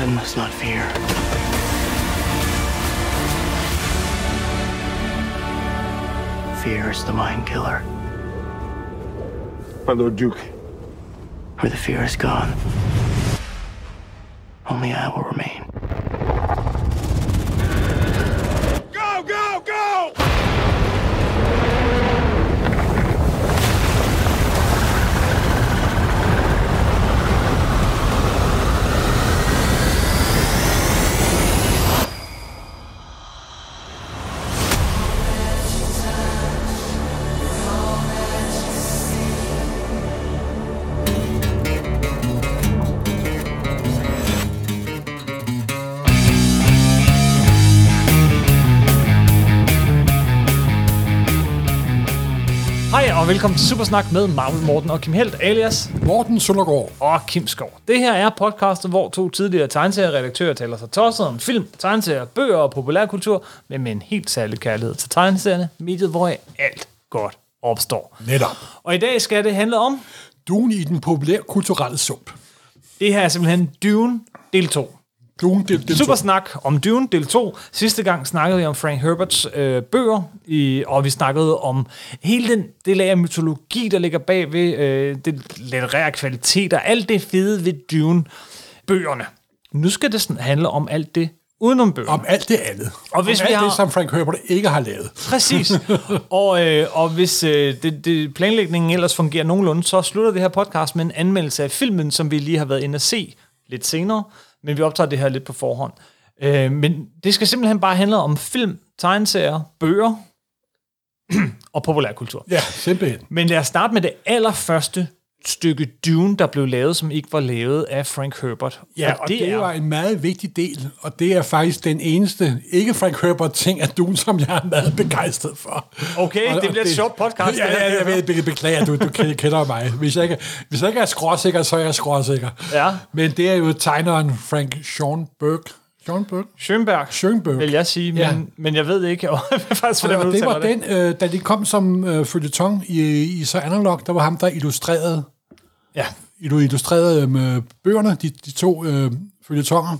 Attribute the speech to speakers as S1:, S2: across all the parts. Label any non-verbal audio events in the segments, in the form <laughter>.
S1: I must not fear. Fear is the mind killer.
S2: My Lord Duke.
S1: Where the fear is gone, only I will remain.
S3: Velkommen til Supersnak med Marvel Morten og Kim Helt alias
S4: Morten Søndergaard.
S3: og Kim Skov. Det her er podcastet, hvor to tidligere tegneserieredaktører taler sig tosset om film, tegneserier, bøger og populærkultur, men med en helt særlig kærlighed til tegneserierne, mediet, hvor alt godt opstår.
S4: Netop.
S3: Og i dag skal det handle om,
S4: Dune i den populære kulturelle sump.
S3: det her er simpelthen Dune del 2.
S4: Dune, det, det
S3: Super snak om Dune del 2. Sidste gang snakkede vi om Frank Herberts øh, bøger, i, og vi snakkede om hele den det lag af mytologi, der ligger bag ved øh, det litterære kvalitet og alt det fede ved Dune-bøgerne. Nu skal det sådan handle om alt det udenom bøgerne.
S4: Om alt det andet.
S3: Og hvis
S4: om
S3: vi
S4: alt
S3: har-
S4: det, som Frank Herbert ikke har lavet.
S3: Præcis. og, øh, og hvis øh, det, det, planlægningen ellers fungerer nogenlunde, så slutter det her podcast med en anmeldelse af filmen, som vi lige har været inde at se lidt senere. Men vi optager det her lidt på forhånd. Øh, men det skal simpelthen bare handle om film, tegneserier, bøger <clears throat> og populærkultur.
S4: Ja, simpelthen.
S3: Men lad os starte med det allerførste stykke Dune, der blev lavet, som ikke var lavet af Frank Herbert.
S4: Ja, og det, det var en meget vigtig del, og det er faktisk den eneste, ikke Frank Herbert ting af Dune, som jeg er meget begejstret for.
S3: Okay,
S4: Og-
S3: det
S4: og
S3: bliver et sjovt podcast,
S4: Ja, ja, jeg ved, be- beklager, du, du <laughs> ke- kender mig. Hvis jeg, ikke, hvis jeg ikke er skråsikker, så er jeg skråsikker.
S3: Ja.
S4: Men det er jo tegneren Frank Schoenberg. Schoenberg?
S3: Schönberg,
S4: Schönberg.
S3: vil jeg sige, men,
S4: Ja.
S3: men jeg ved ikke, <laughs> faktisk, hvordan man
S4: det var
S3: udtaler
S4: den, øh, da de kom som øh, følgetong i, i så analog, der var ham, der illustrerede,
S3: Ja,
S4: illustrerede øh, bøgerne, de, de to øh, følgetonger,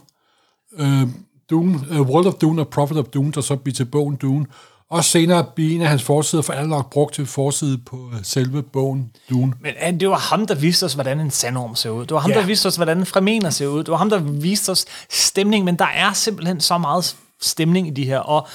S4: øh, Dune, øh, World of Dune og Prophet of Dune, der så blev til bogen Dune, og senere blev en af hans forsider for analog brugt til forside på selve bogen Dune.
S3: men det var ham, der viste os, hvordan en sandorm ser ud. Det var ham,
S4: Ja.
S3: der viste os, hvordan en fremener ser ud. Det var ham, der viste os stemning, men der er simpelthen så meget stemning i de her. Og,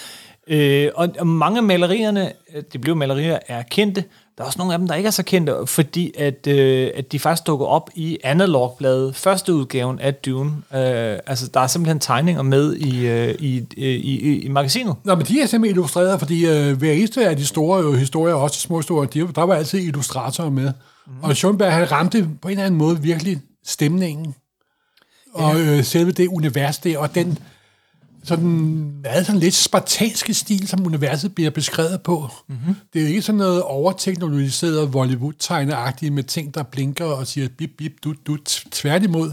S3: øh, og, mange af malerierne, øh, de blev malerier, er kendte. Der er også nogle af dem, der ikke er så kendte, fordi at, øh, at de faktisk dukker op i analogbladet, første udgaven af Dune. Øh, altså, der er simpelthen tegninger med i, øh, i, i, i, i magasinet.
S4: Nå, men de er simpelthen illustreret, fordi øh, hver eneste af de store øh, historier, også de små historier, de, der var altid illustratorer med. Mm. Og Schoenberg, han ramte på en eller anden måde virkelig stemningen. Og øh, selve det univers der, og den sådan, meget sådan lidt spartanske stil, som universet bliver beskrevet på. Mm-hmm. Det er ikke sådan noget overteknologiseret Bollywood-tegneagtigt med ting, der blinker og siger bip, bip, dut, dut. Tværtimod,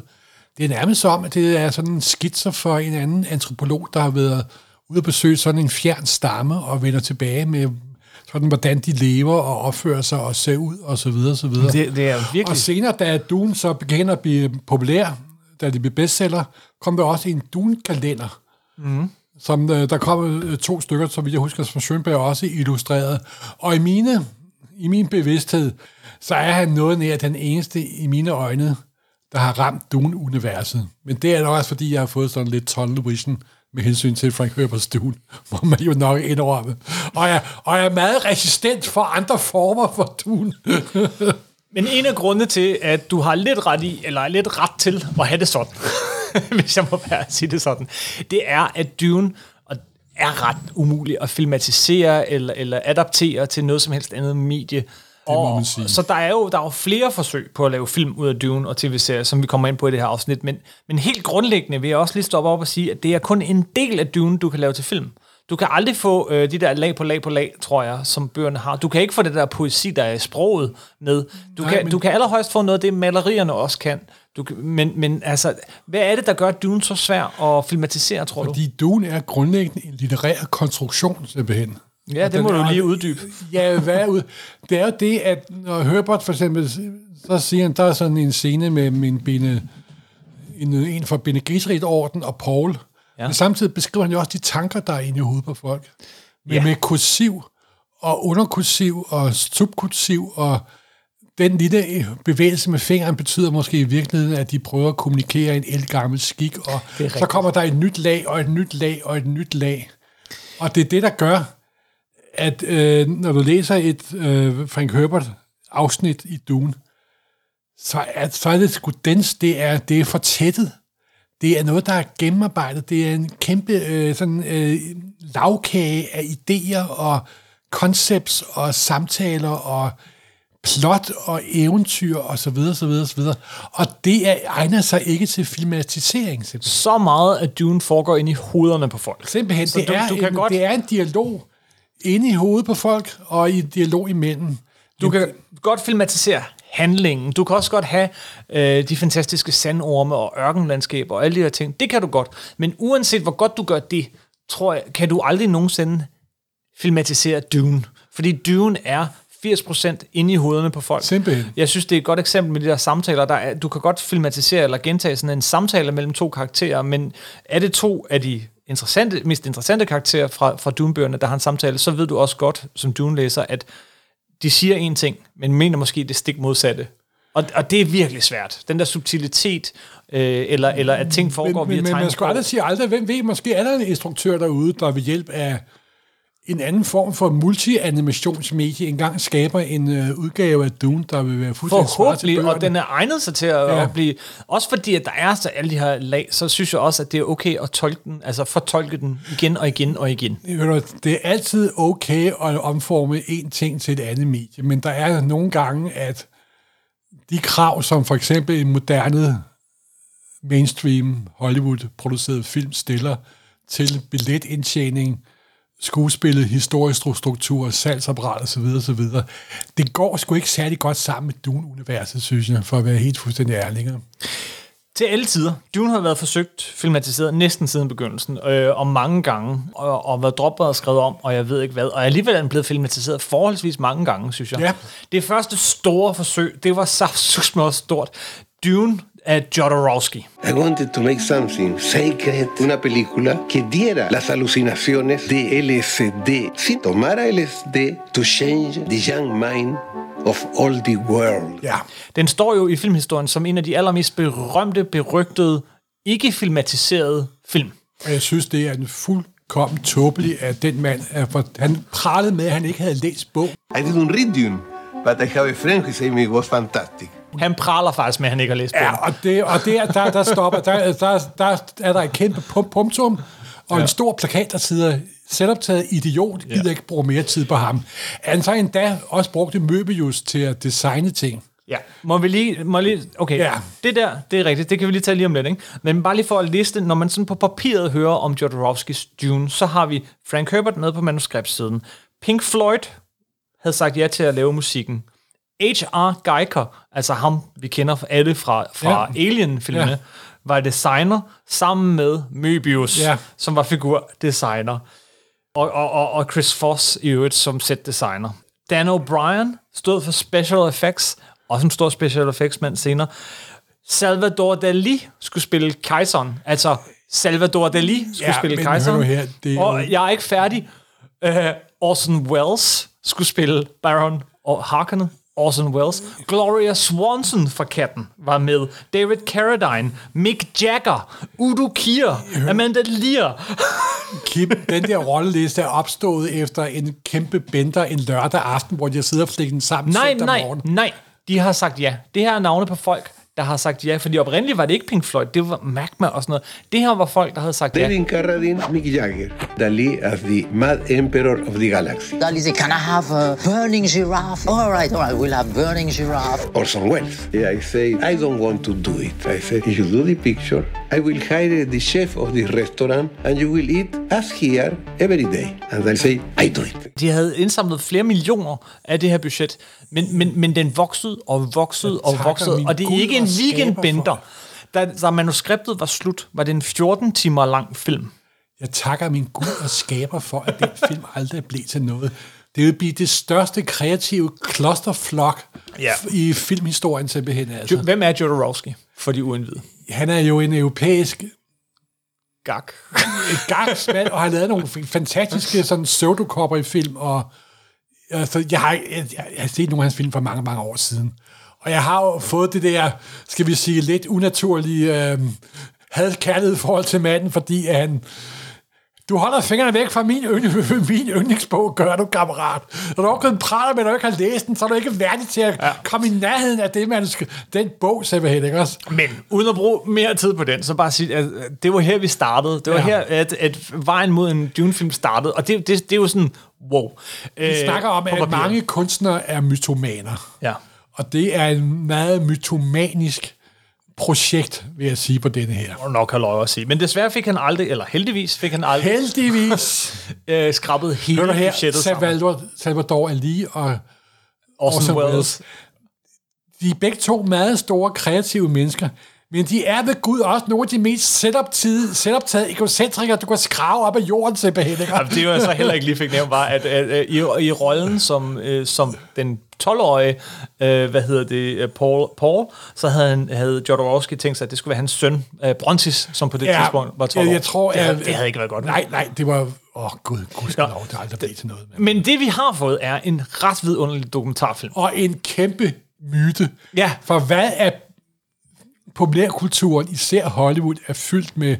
S4: det er nærmest som, at det er sådan en skitser for en anden antropolog, der har været ude at besøge sådan en fjern stamme og vender tilbage med sådan, hvordan de lever og opfører sig og ser ud og så videre, så videre.
S3: Det, det er virkelig...
S4: Og senere, da Dune så begynder at blive populær, da det blev bestseller, kom der også en Dune-kalender, mm. som øh, der kom øh, to stykker, som jeg husker, som Schönberg også illustreret. Og i mine, i min bevidsthed, så er han noget nær den eneste i mine øjne, der har ramt Dune-universet. Men det er nok også, fordi jeg har fået sådan lidt tunnel vision med hensyn til Frank Herberts Dune, <laughs> må man jo nok indrømme. Og jeg, og jeg er meget resistent for andre former for Dune. <laughs>
S3: Men en af grundene til, at du har lidt ret i, eller lidt ret til at have det sådan, <laughs> hvis jeg må bare sige det sådan, det er, at Dune og er ret umulig at filmatisere eller, eller adaptere til noget som helst andet medie. Det
S4: må man sige.
S3: Så der er, jo, der er jo flere forsøg på at lave film ud af Dune og tv-serier, som vi kommer ind på i det her afsnit. Men, men helt grundlæggende vil jeg også lige stoppe op og sige, at det er kun en del af Dune, du kan lave til film. Du kan aldrig få øh, de der lag på lag på lag, tror jeg, som bøgerne har. Du kan ikke få det der poesi, der er i sproget med. Du,
S4: Nej,
S3: kan,
S4: men-
S3: du kan allerhøjst få noget af det, malerierne også kan. Du, kan men, men altså, hvad er det, der gør Dune så svær at filmatisere, tror du?
S4: Fordi Dune er grundlæggende en litterær konstruktion, simpelthen.
S3: Ja,
S4: Og
S3: det må du lige uddybe.
S4: Ja, hvad ud? Det er jo det, at når Herbert for eksempel, så siger han, der er sådan en scene med min bene, en, en fra Bene orden og Paul. Ja. Men samtidig beskriver han jo også de tanker, der er inde i hovedet på folk. Med,
S3: Ja.
S4: med kursiv og underkursiv og subkursiv og den lille bevægelse med fingeren betyder måske i virkeligheden, at de prøver at kommunikere en elgammel skik, og så kommer der et nyt lag, og et nyt lag, og et nyt lag. Og det er det, der gør, at øh, når du læser et øh, Frank Herbert afsnit i Dune, så er, så er det sgu dens, det er, det er fortættet. Det er noget, der er gennemarbejdet. Det er en kæmpe øh, sådan, øh, lavkage af idéer og concepts og samtaler og plot og eventyr og så videre, så videre, så videre. Og det er, egner sig ikke til filmatisering, simpelthen.
S3: Så meget, at Dune foregår ind i hovederne på folk.
S4: Simpelthen,
S3: Så
S4: det,
S3: du-
S4: er
S3: du kan
S4: en,
S3: godt-
S4: det er en dialog inde i hovedet på folk, og i dialog imellem.
S3: Du kan godt filmatisere handlingen. Du kan også godt have øh, de fantastiske sandorme og ørkenlandskaber og alle de her ting. Det kan du godt. Men uanset hvor godt du gør det, tror jeg, kan du aldrig nogensinde filmatisere Dune. Fordi Dune er 80% inde i hovederne på folk.
S4: Simpelthen.
S3: Jeg synes, det er et godt eksempel med de der samtaler. Der er, du kan godt filmatisere eller gentage sådan en samtale mellem to karakterer, men er det to af de interessante, mest interessante karakterer fra, fra Dune-bøgerne, der har en samtale, så ved du også godt, som Dune-læser, at de siger en ting, men mener måske det stik modsatte. Og, og det er virkelig svært. Den der subtilitet, øh, eller, eller at ting foregår
S4: men,
S3: via
S4: men, men man skal aldrig sige aldrig, hvem ved, måske er der en instruktør derude, der ved hjælp af en anden form for multi-animationsmedie engang skaber en uh, udgave af Dune, der vil være fuldstændig
S3: Forhåbentlig, og den er egnet sig til at, ja. At blive... Også fordi, at der er så alle de her lag, så synes jeg også, at det er okay at tolke den, altså fortolke den igen og igen og igen.
S4: Det er altid okay at omforme en ting til et andet medie, men der er nogle gange, at de krav, som for eksempel en moderne mainstream Hollywood-produceret film stiller til billetindtjening, skuespillet, historisk struktur, salgsapparat osv. osv. Det går sgu ikke særlig godt sammen med Dune-universet, synes jeg, for at være helt fuldstændig ærlig.
S3: Til alle tider. Dune har været forsøgt filmatiseret næsten siden begyndelsen, øh, og mange gange, og, og været droppet og skrevet om, og jeg ved ikke hvad. Og alligevel er den blevet filmatiseret forholdsvis mange gange, synes jeg.
S4: Ja.
S3: Det første store forsøg, det var så også stort. Dune af Jodorowsky.
S5: I wanted to make something sacred, una película que diera las alucinaciones de LSD, sin tomara LSD to change the young mind of all the world.
S4: Ja,
S3: Den står jo i filmhistorien som en af de allermest berømte, berygtede, ikke filmatiserede film.
S4: og jeg synes, det er en fuldkommen tåbelig, at den mand, er for, han pralede med, at han ikke havde læst bog.
S5: I didn't read Dune, but I have a friend who said it was fantastic.
S3: Han praler faktisk med, at han ikke har læst bogen.
S4: Ja, og, det, og der, der, der stopper, der, der, der er der et kæmpe pum- punktum, og ja. en stor plakat, der sidder selvoptaget idiot, gider ikke bruge mere tid på ham. Han så endda også brugte Møbius til at designe ting.
S3: Ja. Må vi lige... Må lige okay, ja.
S4: Ja.
S3: det der, det er rigtigt. Det kan vi lige tage lige om lidt, ikke? Men bare lige for at liste, når man sådan på papiret hører om Jodorowskys Dune, så har vi Frank Herbert med på manuskriptsiden. Pink Floyd havde sagt ja til at lave musikken. H.R. Geiger, altså ham, vi kender alle fra, fra ja. Alien-filmene, ja. Var designer sammen med Möbius,
S4: Ja.
S3: som var figurdesigner. Og, og, og, og Chris Foss i øvrigt som set-designer. Dan O'Brien stod for special effects, også en stor special effects mand senere. Salvador Dali skulle spille kejseren. Altså, Salvador Dali skulle
S4: Ja,
S3: spille kejseren.
S4: her, det
S3: og jeg er ikke færdig. Uh, Orson Welles skulle spille Baron og Harkonnen. Orson Welles. Gloria Swanson fra Katten var med. David Carradine. Mick Jagger. Udo Kier. Amanda Lear.
S4: Kim, den der rolleliste er opstået efter en kæmpe bender en lørdag aften, hvor jeg sidder og flækker den sammen
S3: Nej,
S4: søndag
S3: nej,
S4: morgen.
S3: nej. De har sagt ja. Det her er navne på folk, der har sagt ja. Fordi oprindeligt var det ikke Pink Floyd, det var Magma og sådan noget. Det her var folk, der havde sagt ja.
S5: David Carradine, Mick Jagger, Dali as the Mad Emperor of the Galaxy,
S6: Dali said, Can I have a burning giraffe? All right, all right, we'll have burning giraffe.
S5: Orson Welles. Yeah, I say, I don't want to do it. I say, if you do the picture, I will hire the chef of the restaurant and you will eat as here every day. And I say, I do it.
S3: De havde indsamlet flere millioner af det her budget, men, men, men den voksede og voksede og voksede, og det er ikke en weekendbender. Da, da manuskriptet var slut, var det en 14 timer lang film.
S4: Jeg takker min Gud og skaber for, at den film aldrig blev til noget. Det vil blive det største kreative clusterflok
S3: Ja.
S4: i filmhistorien simpelthen. Altså.
S3: Hvem er Jodorowsky, for de uindvidede?
S4: Han er jo en europæisk
S3: Gak.
S4: gangsmand, og har lavet nogle fantastiske sådan pseudokopper i film, og altså, jeg, har, jeg, jeg, har set nogle af hans film for mange, mange år siden. Og jeg har jo fået det der, skal vi sige, lidt unaturlige øh, had forhold til manden, fordi han, du holder fingrene væk fra min, yndling, <laughs> min yndlingsbog, gør du, kammerat. Når du har gået prater, men du ikke har læst den, så er du ikke værdig til at ja. komme i nærheden af det, man skal, den bog, simpelthen, ikke også?
S3: Men uden at bruge mere tid på den, så bare sige, at det var her, vi startede. Det var
S4: Ja.
S3: her, at, at vejen mod en Dune-film startede. Og det, det, det er jo sådan, wow.
S4: Vi øh, snakker om, at mange kunstnere er mytomaner.
S3: Ja.
S4: Og det er en meget mytomanisk projekt, vil jeg sige på denne her.
S3: du nok have lov at sige. Men desværre fik han aldrig, eller heldigvis fik han aldrig
S4: Heldigvis <laughs>
S3: øh, skrabbet hele
S4: du her,
S3: budgettet sammen.
S4: Salvador, Salvador Ali og
S3: Orson
S4: Orson
S3: Welles.
S4: Welles. de er begge to meget store kreative mennesker, men de er ved Gud også nogle af de mest setup-tide- setup-taget egocentrikere, du kan skrave op af jorden simpelthen. Ikke?
S3: Jamen, det, jeg så heller ikke lige fik nævnt, var, at, at, at i, i rollen som, øh, som den 12-årige, øh, hvad hedder det, øh, Paul, Paul så havde, han, havde Jodorowsky tænkt sig, at det skulle være hans søn, øh, Brontis, som på det ja, tidspunkt var 12
S4: jeg, jeg tror,
S3: det, havde, det havde ikke været godt.
S4: Nej, nej, det var... Åh, oh, gud, gud skal
S3: Nå.
S4: lov, det har aldrig blevet til noget. Men.
S3: Men det, vi har fået, er en ret vidunderlig dokumentarfilm.
S4: Og en kæmpe myte.
S3: Ja.
S4: For hvad er populærkulturen, især Hollywood, er fyldt med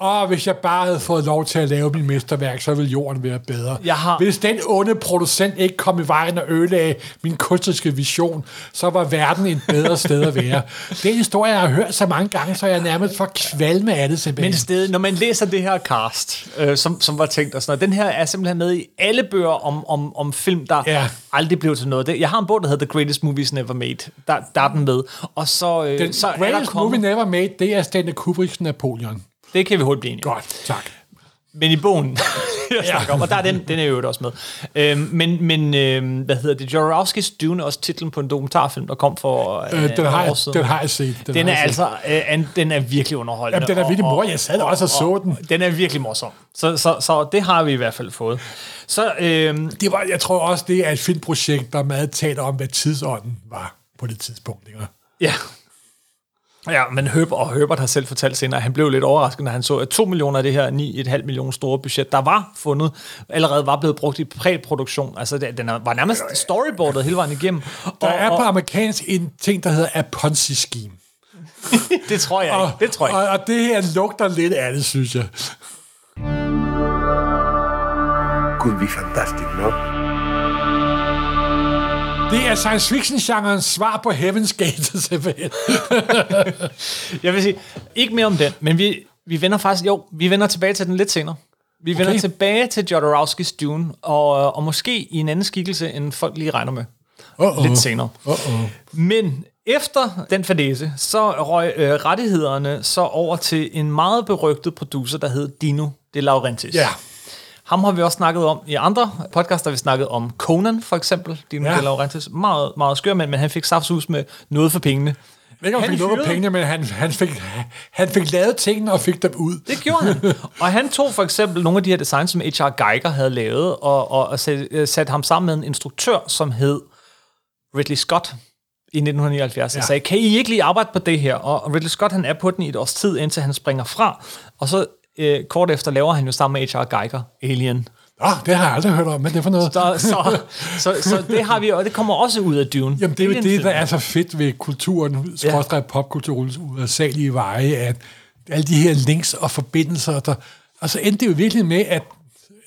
S4: Åh, hvis jeg bare havde fået lov til at lave min mesterværk, så ville jorden være bedre.
S3: Jeg har-
S4: Hvis den onde producent ikke kom i vejen og ødelagde min kunstneriske vision, så var verden et bedre sted at være. <laughs> Den historie, jeg har hørt så mange gange, så er jeg nærmest for kvalme af det simpelthen.
S3: Men sted, når man læser det her cast, øh, som, som var tænkt og sådan noget, den her er simpelthen med i alle bøger om, om, om film, der
S4: Ja.
S3: aldrig blev til noget. Det, jeg har en bog, der hedder The Greatest Movies Never Made. Der, der er den med. Og så, øh,
S4: den
S3: så er der
S4: greatest
S3: kommet...
S4: movie never made, det er Stanley Kubricks Napoleon.
S3: Det kan vi hurtigt blive enige.
S4: Godt, tak.
S3: Men i bogen, <laughs> jeg snakker om, og der er den, den er jo også med. Øhm, men, men øhm, hvad hedder det? Jodorowsky's Dune er også titlen på en dokumentarfilm, der kom for øh,
S4: Øh, den, har
S3: år siden.
S4: den har jeg set. Den,
S3: Den er
S4: set.
S3: altså, øh, den er virkelig underholdende.
S4: Jamen, den er
S3: og-
S4: virkelig
S3: og-
S4: mor. Jeg sad også og så den.
S3: Den er virkelig morsom. Så, så, så det har vi i hvert fald fået. Så øhm,
S4: Det var, jeg tror også, det er et filmprojekt, der meget taler om, hvad tidsånden var på det tidspunkt. Ikke?
S3: Ja. Ja, men Herbert, og Herbert har selv fortalt senere, at han blev lidt overrasket, når han så, at 2 millioner af det her 9,5 millioner store budget, der var fundet, allerede var blevet brugt i præproduktion. Altså, det, den er- var nærmest storyboardet hele vejen igennem.
S4: Der
S3: og,
S4: er på
S3: og,
S4: amerikansk en ting, der hedder a Ponzi scheme. <laughs>
S3: det tror jeg
S4: Og,
S3: ikke. Det tror jeg ikke.
S4: og, og det her lugter lidt af det, synes jeg.
S5: Could be fantastic, no?
S4: Det er science fiction-genrens svar på Heaven's Gate, <laughs> simpelthen.
S3: Jeg vil sige, ikke mere om den, men vi, vi vender faktisk, jo, vi vender tilbage til den lidt senere. Vi vender
S4: Okay.
S3: tilbage til Jodorowsky's Dune, og, og måske i en anden skikkelse, end folk lige regner med.
S4: Uh-oh.
S3: Lidt senere.
S4: Uh-oh.
S3: Men efter den fadese, så røg øh, rettighederne så over til en meget berygtet producer, der hed Dino De Laurentiis.
S4: Ja.
S3: Ham har vi også snakket om i andre podcaster. Vi snakket om Conan, for eksempel. Dino
S4: Ja.
S3: De Laurentiis. Meget, meget skør mand, men han fik saftsus med noget for pengene.
S4: Jeg ved ikke, om han fik noget af
S3: hyrede-
S4: pengene, men han, han, fik, han fik lavet tingene og fik dem ud.
S3: Det gjorde han. Og han tog for eksempel nogle af de her designs, som H.R. Geiger havde lavet, og, og, og sat, øh, satte ham sammen med en instruktør, som hed Ridley Scott i 1979. Ja. Jeg sagde, kan I ikke lige arbejde på det her? Og Ridley Scott, han er på den i et års tid, indtil han springer fra. Og så øh, kort efter laver han jo sammen med H.R. Geiger Alien.
S4: Nå, det har jeg aldrig hørt om, men det er for noget.
S3: Så, så, så, så det har vi, og det kommer også ud af Dune.
S4: Jamen, det er det, der er så fedt ved kulturen, skråstrej popkulturens udsagelige veje, at alle de her links og forbindelser, der, og så endte det jo virkelig med, at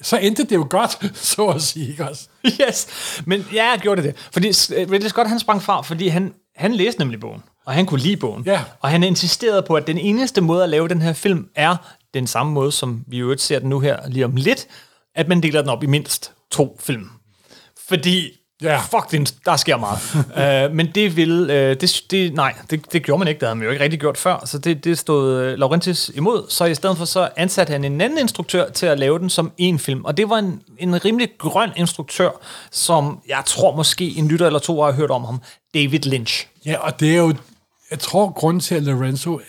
S4: så endte det jo godt, <laughs> så at sige, ikke også?
S3: Yes, men ja, jeg gjorde det det. Fordi øh, Ridley Scott, han sprang fra, fordi han, han læste nemlig bogen, og han kunne lide bogen.
S4: Ja.
S3: Og han insisterede på, at den eneste måde at lave den her film er den samme måde, som vi jo ser den nu her lige om lidt, at man deler den op i mindst to film. Fordi,
S4: Ja.
S3: fuck, den, der sker meget. uh, <laughs> men det vil, uh, det, det, nej, det, det gjorde man ikke, det havde man jo ikke rigtig gjort før, så det, det stod uh, Laurentis imod, så i stedet for så ansatte han en anden instruktør til at lave den som en film, og det var en, en rimelig grøn instruktør, som jeg tror måske en lytter eller to har hørt om ham, David Lynch.
S4: Ja, og det er jo, jeg tror, grunden til, at Lorenzo,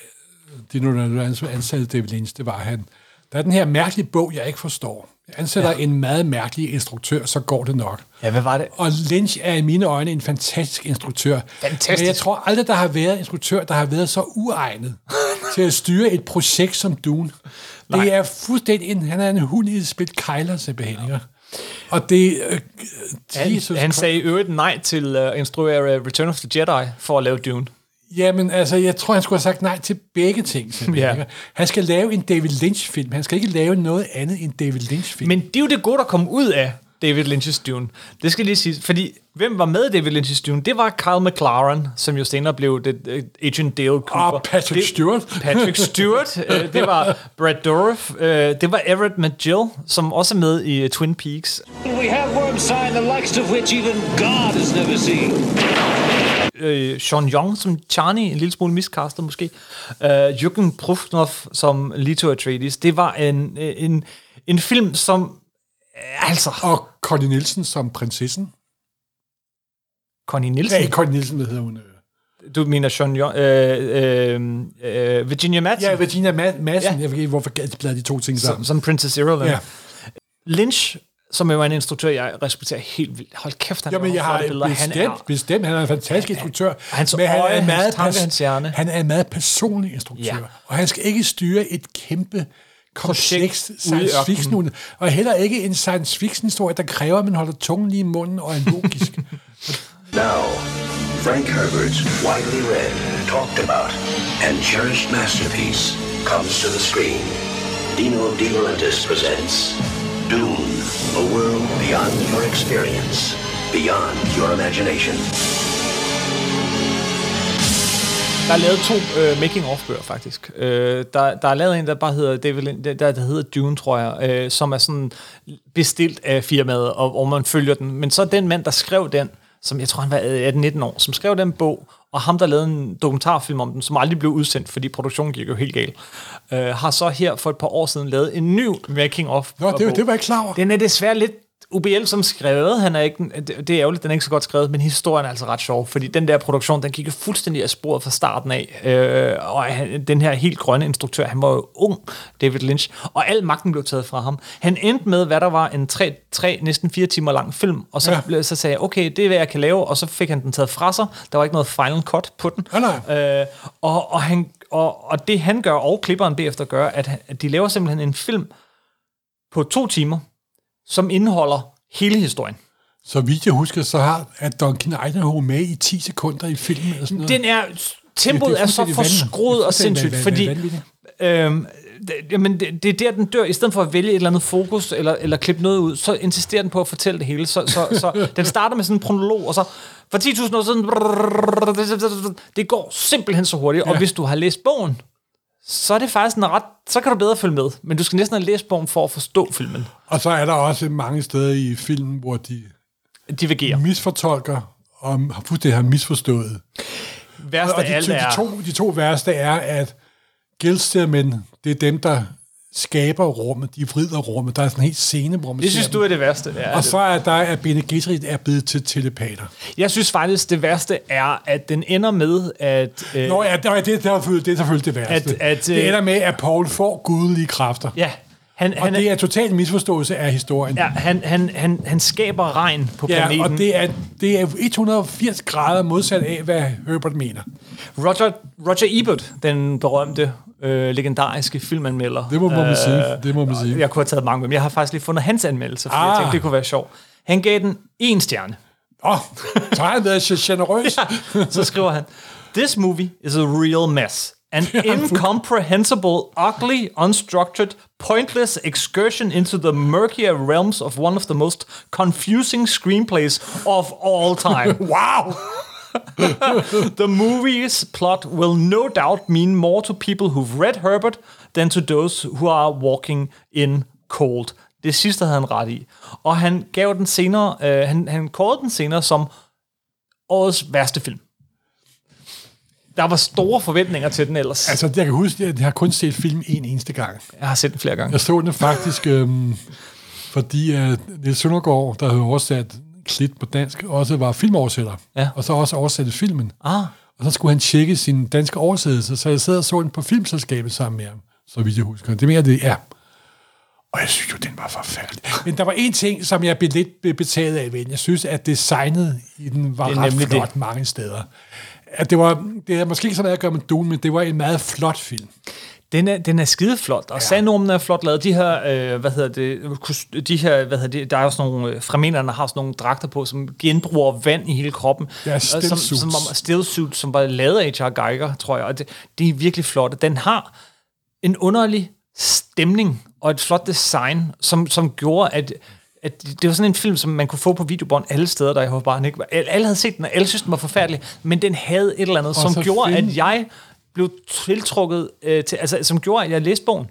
S4: Dino Lorenzo ansatte David Lynch, det var, han, Der er den her mærkelige bog, jeg ikke forstår. Jeg ansætter ja. en meget mærkelig instruktør, så går det nok.
S3: Ja, hvad var det?
S4: Og Lynch er i mine øjne en fantastisk instruktør.
S3: Fantastisk.
S4: Men jeg tror aldrig, der har været en instruktør, der har været så uegnet <laughs> til at styre et projekt som Dune.
S3: Nej.
S4: Det er fuldstændig en, han er en hund i et spil kejler simpelthen. Ja. Og det... Øh,
S3: Han,
S4: Jesus
S3: han
S4: Christ.
S3: sagde i øvrigt nej til at uh, instruere Return of the Jedi for at lave Dune.
S4: Jamen, altså, jeg tror, han skulle have sagt nej til begge ting. simpelthen,
S3: Ja.
S4: ikke? Han skal lave en David Lynch-film. Han skal ikke lave noget andet end David Lynch-film.
S3: Men det er jo det gode, der kom ud af David Lynch's Dune. Det skal jeg lige sige, fordi hvem var med i David Lynch's Dune? Det var Kyle MacLaren, som jo senere blev det, uh, Agent Dale Cooper.
S4: Og Patrick
S3: det,
S4: Stewart.
S3: Patrick <laughs> Stewart. uh, det var Brad Dourif. Uh, det var Everett McGill, som også er med i uh, Twin Peaks.
S7: We have Wormside, the likes of which even God has never seen.
S3: Uh, Sean Young som Charlie, en lille smule miscastet måske. Uh, Jürgen Prufnov som Leto Atreides. Det var en, øh, en, en film, som... øh, Altså,
S4: Og Connie Nielsen som prinsessen.
S3: Connie
S4: Ja,
S3: Nielsen.
S4: ikke Connie Nielsen, hvad hedder hun? øh?
S3: Du mener Sean Young... Øh, øh, øh, Virginia Madsen.
S4: Ja, Virginia Ma- Madsen.
S3: Ja.
S4: Ja. Jeg ved ikke, hvorfor de blader de to ting
S3: som,
S4: sammen.
S3: som Princess Irulan.
S4: Ja.
S3: Lynch, som jo er en instruktør, jeg respekterer helt vildt. Hold kæft, han
S4: Jamen, jeg har
S3: billeder.
S4: bestemt,
S3: Han er,
S4: bestemt, han er en fantastisk instruktør.
S3: hans
S4: men han
S3: øje,
S4: er
S3: hans
S4: meget
S3: tanke,
S4: pas-
S3: hans hjerne.
S4: Han er en meget personlig instruktør.
S3: Ja.
S4: Og han skal ikke styre et kæmpe komplekst
S3: Projekt ude i
S4: science fiction og heller ikke en science fiction historie, der kræver, at man holder tungen lige i munden og er logisk. <laughs>
S8: Now, Frank Herbert's widely read, talked about, and cherished masterpiece comes to the screen. Dino De Laurentiis presents Dune, a world beyond your experience, beyond your imagination.
S3: Der er lavet to øh, making-of-bøger, faktisk. Øh, der, der er lavet en, der bare hedder, David Lynch, der, der hedder Dune, tror jeg, øh, som er sådan bestilt af firmaet, og hvor man følger den. Men så den mand, der skrev den, som jeg tror, han var øh, 18-19 år, som skrev den bog, og ham, der lavede en dokumentarfilm om den, som aldrig blev udsendt, fordi produktionen gik jo helt galt, øh, har så her for et par år siden lavet en ny making-of.
S4: Nå, det, det var ikke klar over.
S3: Den er desværre lidt UBL som skrevet. Han er ikke, det er ærgerligt, den er ikke så godt skrevet, men historien er altså ret sjov, fordi den der produktion, den gik fuldstændig af sporet fra starten af. Øh, og han, den her helt grønne instruktør, han var jo ung, David Lynch, og al magten blev taget fra ham. Han endte med, hvad der var en tre, tre næsten fire timer lang film, og så, ja. så sagde jeg, okay, det er, hvad jeg kan lave, og så fik han den taget fra sig. Der var ikke noget final cut på den.
S4: Nej, nej.
S3: Øh, og, og, han, og, og det han gør, og klipperen bagefter gør, at, at de laver simpelthen en film på to timer, som indeholder hele historien.
S4: Så vidt jeg husker, så har at Duncan Idaho med i 10 sekunder i filmen. Eller sådan noget.
S3: Den er, tempoet
S4: Det er
S3: er, så forskruet og sindssygt, fordi øhm, jamen, det, det er der, den dør. I stedet for at vælge et eller andet fokus, eller, eller klippe noget ud, så insisterer den på at fortælle det hele. Så, så, så <laughs> den starter med sådan en prolog, og så for 10.000 år siden, det går simpelthen så hurtigt. Ja. Og hvis du har læst bogen, så er det faktisk en ret, så kan du bedre følge med. Men du skal næsten have læst bogen for at forstå filmen.
S4: Og så er der også mange steder i filmen, hvor de
S3: Divergerer.
S4: misfortolker og har fuldstændig har misforstået.
S3: Værst
S4: Og de, to,
S3: er...
S4: de, to, de to værste er, at Gilstermænd, det er dem, der skaber rummet, de vrider rummet. Der er sådan en helt scene, hvor man
S3: Det synes du er det værste. Ja,
S4: Og så er der, at Bene Gesserit er blevet til telepater.
S3: Jeg synes faktisk, det værste er, at den ender med, at... Øh,
S4: Nå ja, det, er- det, er selvfølgelig- det er selvfølgelig det værste.
S3: At- at,
S4: det
S3: øh,
S4: ender med, at Paul får gudelige kræfter.
S3: ja, han,
S4: Og
S3: han,
S4: det
S3: er,
S4: er totalt misforståelse af historien.
S3: ja, han, han, han, han skaber regn på
S4: Ja,
S3: planeten.
S4: og det er, det er 180 grader modsat af, hvad Herbert mener.
S3: Roger, Roger Ebert, den berømte, øh, legendariske filmanmelder.
S4: Det må man sige. Det må man sige.
S3: Jeg kunne have taget mange med, men jeg har faktisk lige fundet hans anmeldelse, fordi ah. jeg tænkte, det kunne være sjovt. Han gav den en stjerne.
S4: Åh, oh, så har han været så generøs. <laughs>
S3: Så skriver han, This movie is a real mess. An <laughs> incomprehensible, ugly, unstructured, pointless excursion into the murkier realms of one of the most confusing screenplays of all time. <laughs>
S4: wow! <laughs>
S3: the movie's plot will no doubt mean more to people who've read Herbert than to those who are walking in cold. Det sidste havde han ret i. Og han gav den senere, øh, han, han kårede den senere som årets værste film. Der var store forventninger til den ellers.
S4: Altså, jeg kan huske, at jeg har kun set film en eneste gang.
S3: Jeg har set den flere gange.
S4: Jeg så den faktisk, øhm, fordi uh, Niels Søndergaard, der havde oversat Klit på dansk, også var filmoversætter.
S3: Ja.
S4: Og så også oversatte filmen.
S3: Ah,
S4: Og så skulle han tjekke sin danske oversættelse, så jeg sad og så den på filmselskabet sammen med ham, så vidt jeg husker. Det mener det er. Og jeg synes jo, den var forfærdelig. Men der var en ting, som jeg blev lidt be- betaget af, ved. Jeg synes, at designet i den var
S3: Det
S4: ret
S3: nemlig
S4: flot
S3: det.
S4: mange steder. At det var, det er måske ikke så meget at gøre med Dune, men det var en meget flot film.
S3: Den er, den er skideflot, og ja. sandormen er flot lavet. De her, øh, hvad hedder det, de her, hvad hedder det, der er jo sådan nogle, øh, fremenerne har sådan nogle dragter på, som genbruger vand i hele kroppen.
S4: Ja, still
S3: som,
S4: suits.
S3: som, som, still suit, som var lavet af H.R. Geiger, tror jeg, og det, det er virkelig flot. Den har en underlig stemning og et flot design, som, som gjorde, at at det var sådan en film, som man kunne få på videobånd alle steder, der jeg var barn. Ikke? Alle alle havde set den, og alle synes, den var forfærdelig, men den havde et eller andet,
S4: Og
S3: som gjorde,
S4: film-
S3: at jeg blev tiltrukket øh, til, altså som gjorde, at jeg læste bogen.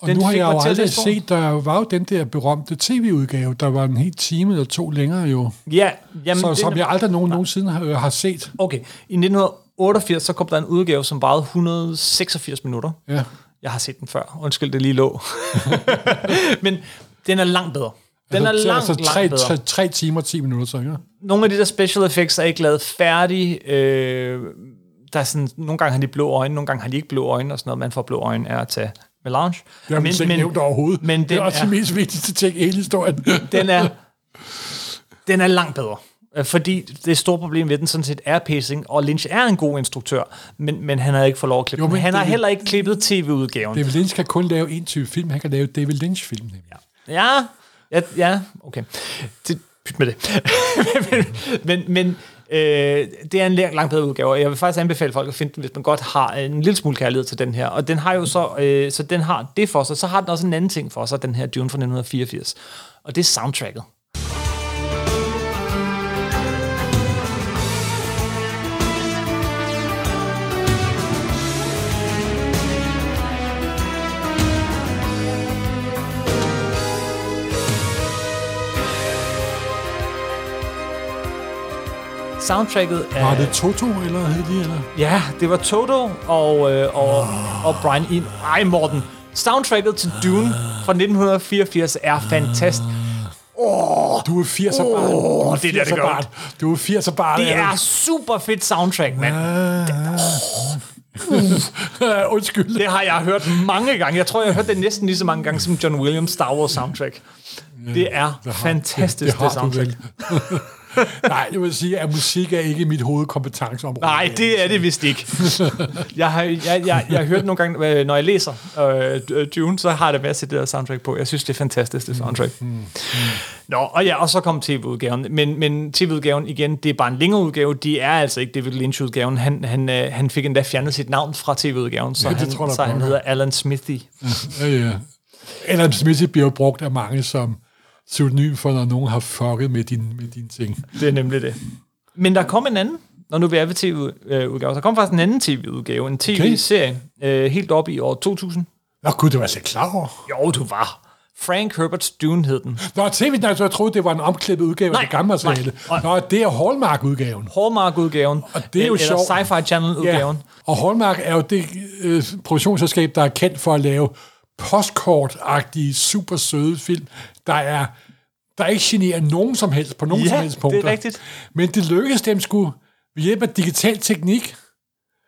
S4: Og
S3: Den
S4: nu har jeg jo aldrig set, der var jo den der berømte tv-udgave, der var en helt time eller to længere jo,
S3: Ja, jamen,
S4: så, som jeg aldrig nogen, nogensinde har, har set.
S3: Okay, i 1988, så kom der en udgave, som varede 186 minutter.
S4: Ja.
S3: Jeg har set den før. Undskyld, det lige lå. <laughs> Men den er langt bedre. Den
S4: altså,
S3: er langt,
S4: altså tre,
S3: langt bedre.
S4: tre, tre timer og 10 minutter, så ikke?
S3: Nogle af de der special effects er ikke lavet færdige. Øh, der er sådan, nogle gange har de blå øjne, nogle gange har de ikke blå øjne, og sådan noget. Man får blå øjne er at tage melange.
S4: Har vi ikke nævnt overhovedet.
S3: Men
S4: det er
S3: den
S4: også
S3: er,
S4: det mest vigtigste ting i hele historien. <laughs>
S3: den er, den er langt bedre. Fordi det store problem ved den sådan set er pacing, og Lynch er en god instruktør, men, men han har ikke fået lov at klippe
S4: Jo,
S3: den.
S4: men
S3: Han har heller ikke klippet tv-udgaven.
S4: David Lynch kan kun lave en type film. Han kan lave David Lynch-film. nemlig.
S3: Ja, ja, ja okay. Det, pyt med det. men <laughs> men, men øh, det er en lang- langt bedre udgave, og jeg vil faktisk anbefale folk at finde den, hvis man godt har en lille smule kærlighed til den her. Og den har jo så, øh, så den har det for sig, så har den også en anden ting for sig, den her Dune fra 1984. Og det er soundtracket. Soundtracket er...
S4: Var det Toto, eller hed de, eller?
S3: Ja, det var Toto og, øh, og, og Brian Eno. Ej, Morten. Soundtracket til Dune fra 1984 er fantastisk.
S4: Du er 80'er barn.
S3: Åh, det er der, det gør
S4: barn. Du er 80'er barn.
S3: Det er super fedt soundtrack, mand.
S4: er... <laughs> Undskyld.
S3: Det har jeg hørt mange gange. Jeg tror, jeg har hørt det næsten lige så mange gange som John Williams Star Wars soundtrack. Det er fantastisk, det,
S4: har
S3: det
S4: du
S3: soundtrack. <laughs> <laughs>
S4: Nej, jeg vil sige, at musik er ikke mit hovedkompetenceområde.
S3: Nej, det er det vist ikke. <laughs> Jeg har, jeg, jeg, jeg har hørt nogle gange, øh, når jeg læser øh, Dune, så har det været sætte det der soundtrack på. Jeg synes, det er fantastisk, det soundtrack. Nå, og ja, og så kom tv-udgaven. Men, men tv-udgaven, igen, det er bare en længere udgave. De er altså ikke David Lynch-udgaven. Han, han, øh, han fik endda fjernet sit navn fra tv-udgaven, så,
S4: Ja, det
S3: han,
S4: tror jeg
S3: så han hedder Alan Smithy.
S4: Ja, ja. Adam Smith bliver brugt af mange som pseudonym for, når nogen har fucket med din, med dine ting.
S3: Det er nemlig det. Men der kom en anden, når nu vi er ved tv-udgave. Der kom faktisk en anden tv-udgave, en tv-serie, øh, helt op i år 2000.
S4: Nå gud, det var slet ikke klar over.
S3: Jo, du var. Frank Herbert's Dune hed den.
S4: Nå, tv, nej, så jeg troede, det var en omklippet udgave
S3: Nej,
S4: af det gamle materiale. Nå, det er Hallmark-udgaven.
S3: Hallmark-udgaven.
S4: Og det er jo
S3: eller
S4: sjovt.
S3: Sci-Fi Channel-udgaven.
S4: Og Hallmark er jo det øh, produktionsselskab, der er kendt for at lave postkort-agtige, super søde film, der er der ikke generer nogen som helst på nogen
S3: Ja,
S4: som helst
S3: det er
S4: punkter.
S3: rigtigt.
S4: Men det lykkedes dem sgu ved hjælp af digital teknik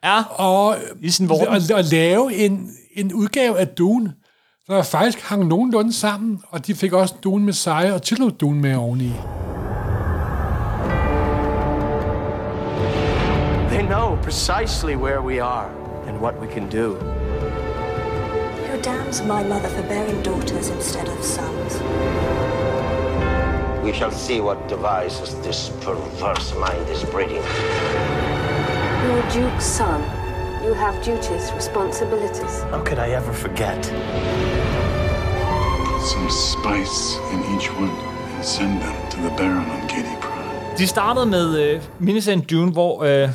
S3: Ja,
S4: og,
S3: I sin
S4: at, at lave en, en udgave af Dune, der faktisk hang nogenlunde sammen, og de fik også Dune med sejr og Tilo Dune med oveni.
S9: They know precisely where we are and what we can do.
S10: Who damns my mother for bearing daughters instead of sons?
S8: We shall see what devices this perverse mind is breeding.
S10: You're duke's son. You have duties, responsibilities.
S9: How could I ever forget?
S2: Put Some spice in each one and send them to the Baron on Katie Prime.
S3: De startede med øh, miniserien Dune, hvor øh,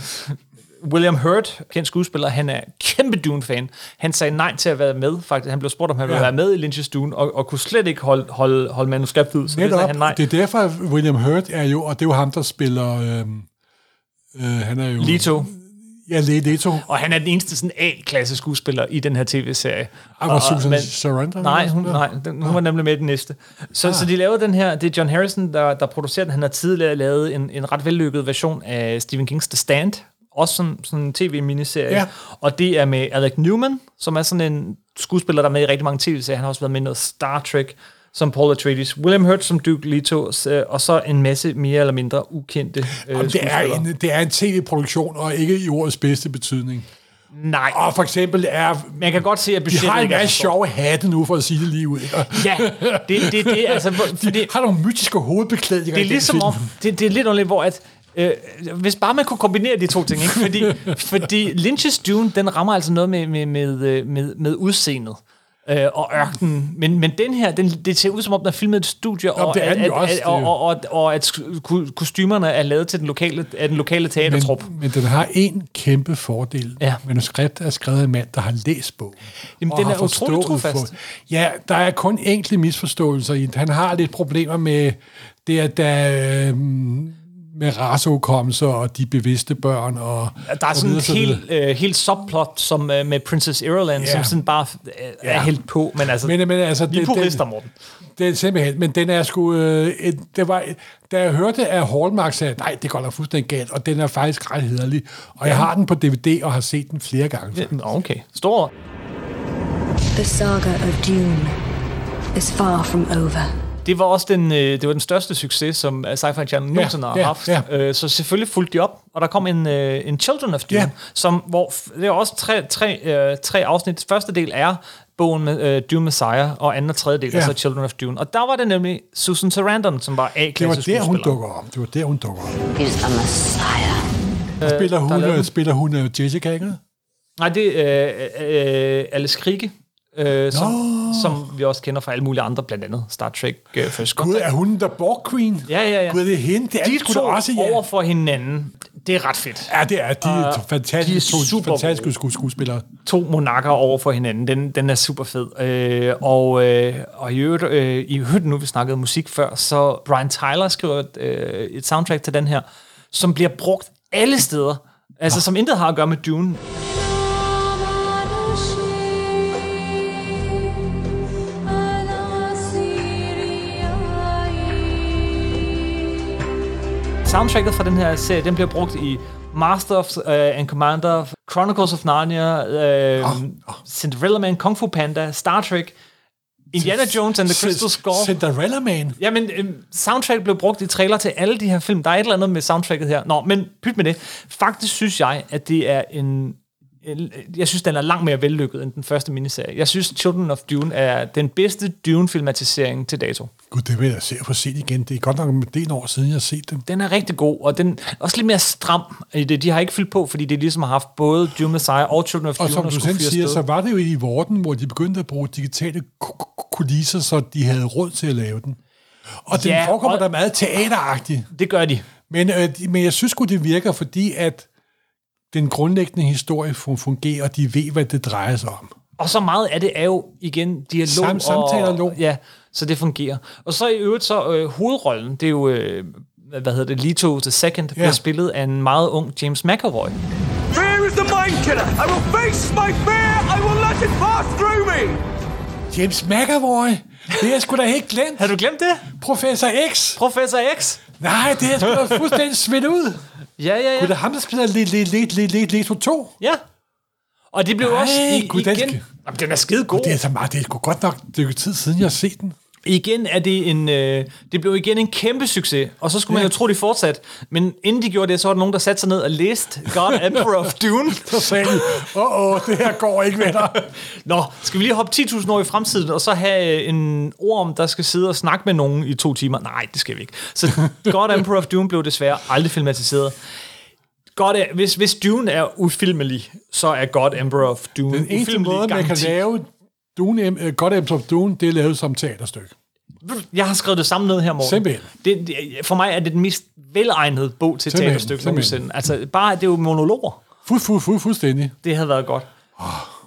S3: William Hurt, kendt skuespiller, han er kæmpe Dune-fan. Han sagde nej til at være med, faktisk. Han blev spurgt, om han ville
S4: Ja.
S3: være med i Lynch's Dune, og, og kunne slet ikke holde, holde, holde manuskriptet ud. Så det sagde
S4: Netop,
S3: han nej.
S4: det er derfor, at William Hurt er jo, og det er jo ham, der spiller... Øhm, øh, han er jo...
S3: Leto.
S4: Ja, Le- Leto.
S3: Og han er den eneste sådan A-klasse skuespiller i den her tv-serie.
S4: Ej, var Susan
S3: men-
S4: Sarandon?
S3: Nej, hun, nej den, hun var nemlig med i den næste. Så, ah. så de lavede den her, det er John Harrison, der, der producerer den. Han har tidligere lavet en, en ret vellykket version af Stephen Kings The Stand, også sådan, sådan en tv-miniserie.
S4: Ja.
S3: Og det er med Alec Newman, som er sådan en skuespiller, der er med i rigtig mange tv-serier. Han har også været med i noget Star Trek, som Paul Atreides. William Hurt som Duke Leto, øh, og så en masse mere eller mindre ukendte øh,
S4: Jamen, det, er en, det er en tv-produktion, og ikke i ordets bedste betydning.
S3: Nej,
S4: Og for eksempel er...
S3: man kan godt se, at
S4: De
S3: budgettet
S4: har en
S3: er
S4: masse sjove hatte nu, for at sige det lige ud.
S3: Ja, det det, det, altså, <laughs> fordi,
S4: De har nogle mytiske hovedbeklædninger
S3: det er ligesom om, det, det er lidt underligt, hvor at, øh, hvis bare man kunne kombinere de to ting, ikke? Fordi, <laughs> fordi Lynch's Dune, den rammer altså noget med, med, med, øh, med, med udseendet øh, og ørkenen. Men, men den her, den, det ser ud som om, den er filmet i et studie, og,
S4: det er
S3: at, at,
S4: også,
S3: at,
S4: det
S3: og, og, og, og at kostymerne er lavet til den lokale, af den lokale teatertrup.
S4: Men, men den har en kæmpe fordel.
S3: Ja.
S4: Manuskriptet er skrevet af en mand, der har læst bogen.
S3: Jamen, den er utrolig trofast.
S4: for- Ja, der er kun enkelte misforståelser i den. Han har lidt problemer med det, at der øh, med raceudkommelse og de bevidste børn. Og,
S3: Der er
S4: og
S3: sådan
S4: videre,
S3: et
S4: så videre.
S3: helt, øh, helt subplot som, øh, med Princess Irulan,
S4: Ja.
S3: som sådan bare øh, er
S4: Ja.
S3: helt på. Men altså,
S4: Men, men altså,
S3: vi er purister, Morten.
S4: Det er simpelthen, men den er sgu... Øh, et, det var, da jeg hørte, at Hallmark sagde, nej, det går da fuldstændig galt, og den er faktisk ret hederlig. Og jeg har den på DVD og har set den flere gange.
S3: Ja, Okay, stor.
S11: The saga of Dune is far from over.
S3: Det var også den, øh, det var den største succes, som øh, Sci-Fi Channel nogensinde har
S4: ja,
S3: haft.
S4: ja.
S3: Øh, så selvfølgelig fulgte de op, og der kom en, øh, en Children of Dune,
S4: Ja.
S3: som, hvor det er også tre, tre, øh, tre afsnit. Første del er bogen med øh, Dune Messiah, og anden og tredje del er
S4: Ja.
S3: så Children of Dune. Og der var det nemlig Susan Sarandon, som var
S4: Det var der, hun dukker op. Det var der, hun dukker op.
S6: He's the Messiah.
S4: Spiller hun, spiller hun Jessica, ikke?
S3: Nej, det er øh, øh, Alice Krige, øh, som, som vi også kender fra alle mulige andre, blandt andet Star Trek øh, First
S4: Gud, er hun der Borg Queen?
S3: Ja, ja, ja.
S4: Gud, det er hende. Det er
S3: De to
S4: også, ja.
S3: over for hinanden, det er ret fedt.
S4: Ja, det er. De er
S3: Og
S4: fantastiske,
S3: de er
S4: to
S3: super
S4: fantastiske sku- skuespillere.
S3: to monakker over for hinanden. Den, den er super fed. Øh, og, øh, og i øvrigt, øh, I hørte nu, vi snakkede musik før, så Brian Tyler skriver et, øh, et soundtrack til den her, som bliver brugt alle steder. Altså, som intet har at gøre med Dune. Soundtracket fra den her serie, den bliver brugt i Master of uh, and Commander, Chronicles of Narnia, uh, Cinderella Man, Kung Fu Panda, Star Trek, Indiana Jones and the Crystal Skull.
S4: Cinderella Man.
S3: Jamen, øhm, soundtrack blev brugt i trailer til alle de her film. Der er et eller andet med soundtracket her. Nå, men pyt med det. Faktisk synes jeg, at det er en... en jeg synes, den er langt mere vellykket end den første miniserie. Jeg synes, Children of Dune er den bedste Dune-filmatisering til dato.
S4: Gud, det vil jeg se få set igen. Det er godt nok en år siden, jeg har set den.
S3: Den er rigtig god, og den er også lidt mere stram i det. De har ikke fyldt på, fordi det ligesom har haft både Dune Messiah og Children of
S4: Og
S3: Dune,
S4: som
S3: der
S4: du selv siger, så var det jo i Vorten, hvor de begyndte at bruge digitale ku- ku- kulisser, så de havde råd til at lave den. Og den
S3: Ja,
S4: forekommer
S3: og-
S4: der meget teateragtigt.
S3: Det gør de.
S4: Men, øh, de- men jeg synes godt det virker, fordi at den grundlæggende historie fun- fungerer, og de ved, hvad det drejer sig om.
S3: Og så meget af det er jo igen dialog
S4: Sam- samtale og dialog.
S3: Ja, så det fungerer. Og så i øvrigt så øh, hovedrollen, det er jo, øh, hvad hedder det, Leto the Second, ja. bliver spillet af en meget ung James McAvoy.
S12: Fear is the mind killer. I will face my fear. I will let it pass through me.
S4: James McAvoy! Det er jeg sgu da helt glemt.
S3: Har du glemt det?
S4: Professor X!
S3: Professor X?
S4: Nej, det er jeg sgu da fuldstændig smidt ud.
S3: Ja, ja, ja.
S4: Gud, det er ham, der spiller Leto 2.
S3: Ja. Og det blev
S4: Ej,
S3: også i,
S4: gud, den
S3: igen...
S4: skal-
S3: Jamen, den er skide god.
S4: Det er så meget, det er sgu godt nok det er jo tid siden, jeg har set den.
S3: Igen er det en... Øh, det blev igen en kæmpe succes, og så skulle man
S4: Ja.
S3: jo tro, de fortsat. Men inden de gjorde det, så var der nogen, der satte sig ned og læste God Emperor of Dune. <laughs>
S4: Så sagde de, åh, åh, det her går ikke, venner. <laughs>
S3: Nå, skal vi lige hoppe 10.000 år i fremtiden, og så have øh, en orm, der skal sidde og snakke med nogen i to timer? Nej, det skal vi ikke. Så <laughs> God Emperor of Dune blev desværre aldrig filmatiseret. God hvis, hvis Dune er ufilmelig, så er God Emperor of Dune
S4: Den eneste
S3: ufilmelig
S4: måde, man kan lave Dune, God Ems of Dune, det er lavet som teaterstykke.
S3: Jeg har skrevet det samme ned her, Morten.
S4: Simpelthen.
S3: Det, det, for mig er det den mest velegnede bog til
S4: Simpelthen,
S3: teaterstykke nogensinde. Altså, bare, det er jo monologer.
S4: Fu, fu, fu, fuldstændig.
S3: Det havde været godt.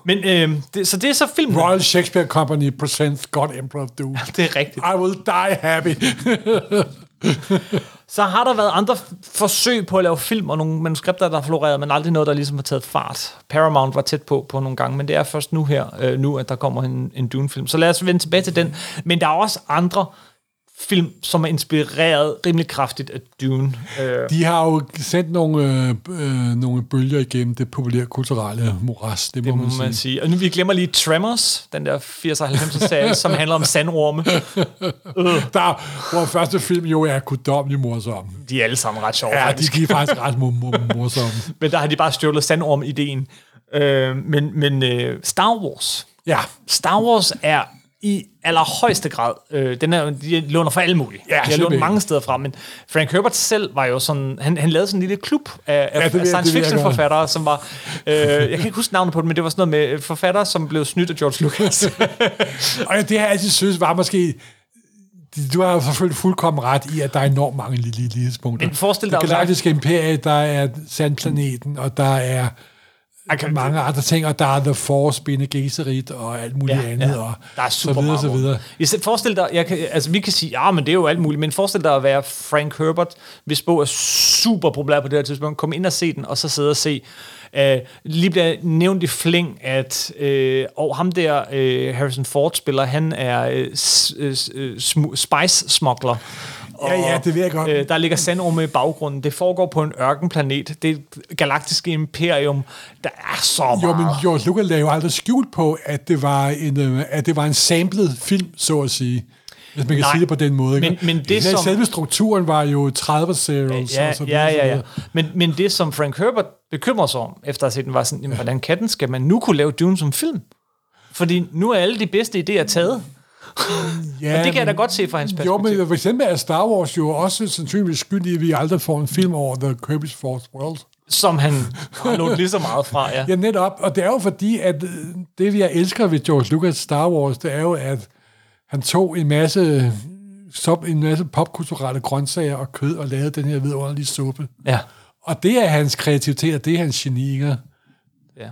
S3: Men, øh, det, så det er så filmen.
S4: Royal Shakespeare Company presents God Emperor of Dune. <laughs>
S3: Det er rigtigt.
S4: I will die happy. <laughs> <laughs>
S3: Så har der været andre forsøg på at lave film og nogle manuskripter, der har floreret, men aldrig noget, der ligesom har taget fart. Paramount var tæt på på nogle gange, men det er først nu her, øh, nu at der kommer en, en Dune-film. Så lad os vende tilbage til den. Men der er også andre film, som er inspireret rimelig kraftigt af Dune. Øh,
S4: De har jo sendt nogle, øh, øh, nogle bølger igennem det populære kulturelle moras, det må,
S3: det må
S4: man, sige.
S3: man sige. Og nu vi glemmer lige Tremors, den der 80'er-90'er serie, <laughs> som handler om sandorme.
S4: Der, hvor første film jo er guddommelig morsom.
S3: De er alle sammen ret sjove,
S4: Ja, de,
S3: faktisk.
S4: de er faktisk ret mor- mor- morsomme. <laughs>
S3: Men der har de bare stjålet sandorm-ideen. Øh, men men øh, Star Wars.
S4: Ja.
S3: Star Wars er i allerhøjeste grad, øh, den er, de låner fra alle mulige.
S4: Ja,
S3: de har lånt mange steder fra, men Frank Herbert selv var jo sådan, han, han lavede sådan en lille klub af,
S4: Ja,
S3: af science fiction forfattere, som var, øh, jeg kan ikke huske navnet på det, men det var sådan noget med forfattere, som blev snydt af George Lucas. <laughs>
S4: Og det har jeg altid synes var måske... Du har selvfølgelig fuldkommen ret i, at der er enormt mange lille lighedspunkter.
S3: Men forestil dig
S4: Det galaktiske imperie, der er Sandplaneten, og der er mange andre ting, og der er The Force, Bene Gesserit og alt muligt
S3: Ja,
S4: andet,
S3: ja.
S4: og
S3: Der er
S4: så
S3: super
S4: videre,
S3: meget
S4: så videre.
S3: I stedet forestil dig, jeg kan, altså vi kan sige, ja, men det er jo alt muligt, men forestil dig at være Frank Herbert, hvis bog er super populær på det her tidspunkt, kom ind og se den, og så sidde og se, øh, lige bliver nævnt i fling, at øh, og ham der, øh, Harrison Ford spiller, han er øh, s- øh, øh, smu- spice smuggler.
S4: Ja, ja, det ved jeg godt.
S3: Øh, der ligger sandorme i baggrunden. Det foregår på en ørkenplanet. Det er et galaktiske imperium. Der er så meget.
S4: Jo, men George Lucas lagde jo aldrig skjult på, at det var en, øh, at det var en samlet film, så at sige. Hvis man kan
S3: Nej,
S4: sige det på den måde. ikke?
S3: men- men det, som-
S4: Selve strukturen var jo 30 serials
S3: ja,
S4: og så
S3: ja, ja, ja. Men, men det, som Frank Herbert bekymrer sig om, efter at have set den, var sådan, jamen, hvordan kan den, skal man nu kunne lave Dune som film? Fordi nu er alle de bedste idéer taget. <laughs>
S4: Ja,
S3: og det kan jeg da godt se fra hans
S4: Jo,
S3: perspektiv.
S4: men for eksempel er Star Wars jo også sandsynligvis skyldig, at vi aldrig får en film over The Kirby's Fourth World.
S3: Som han <laughs> har lånt lige så meget fra, ja.
S4: Ja, netop. Og det er jo fordi, at øh, det, jeg elsker ved George Lucas Star Wars, det er jo, at han tog en masse, sop, en masse popkulturelle grøntsager og kød og lavede den her vidunderlige suppe.
S3: Ja.
S4: Og det er hans kreativitet, og det er hans geni, ikke?
S3: ja.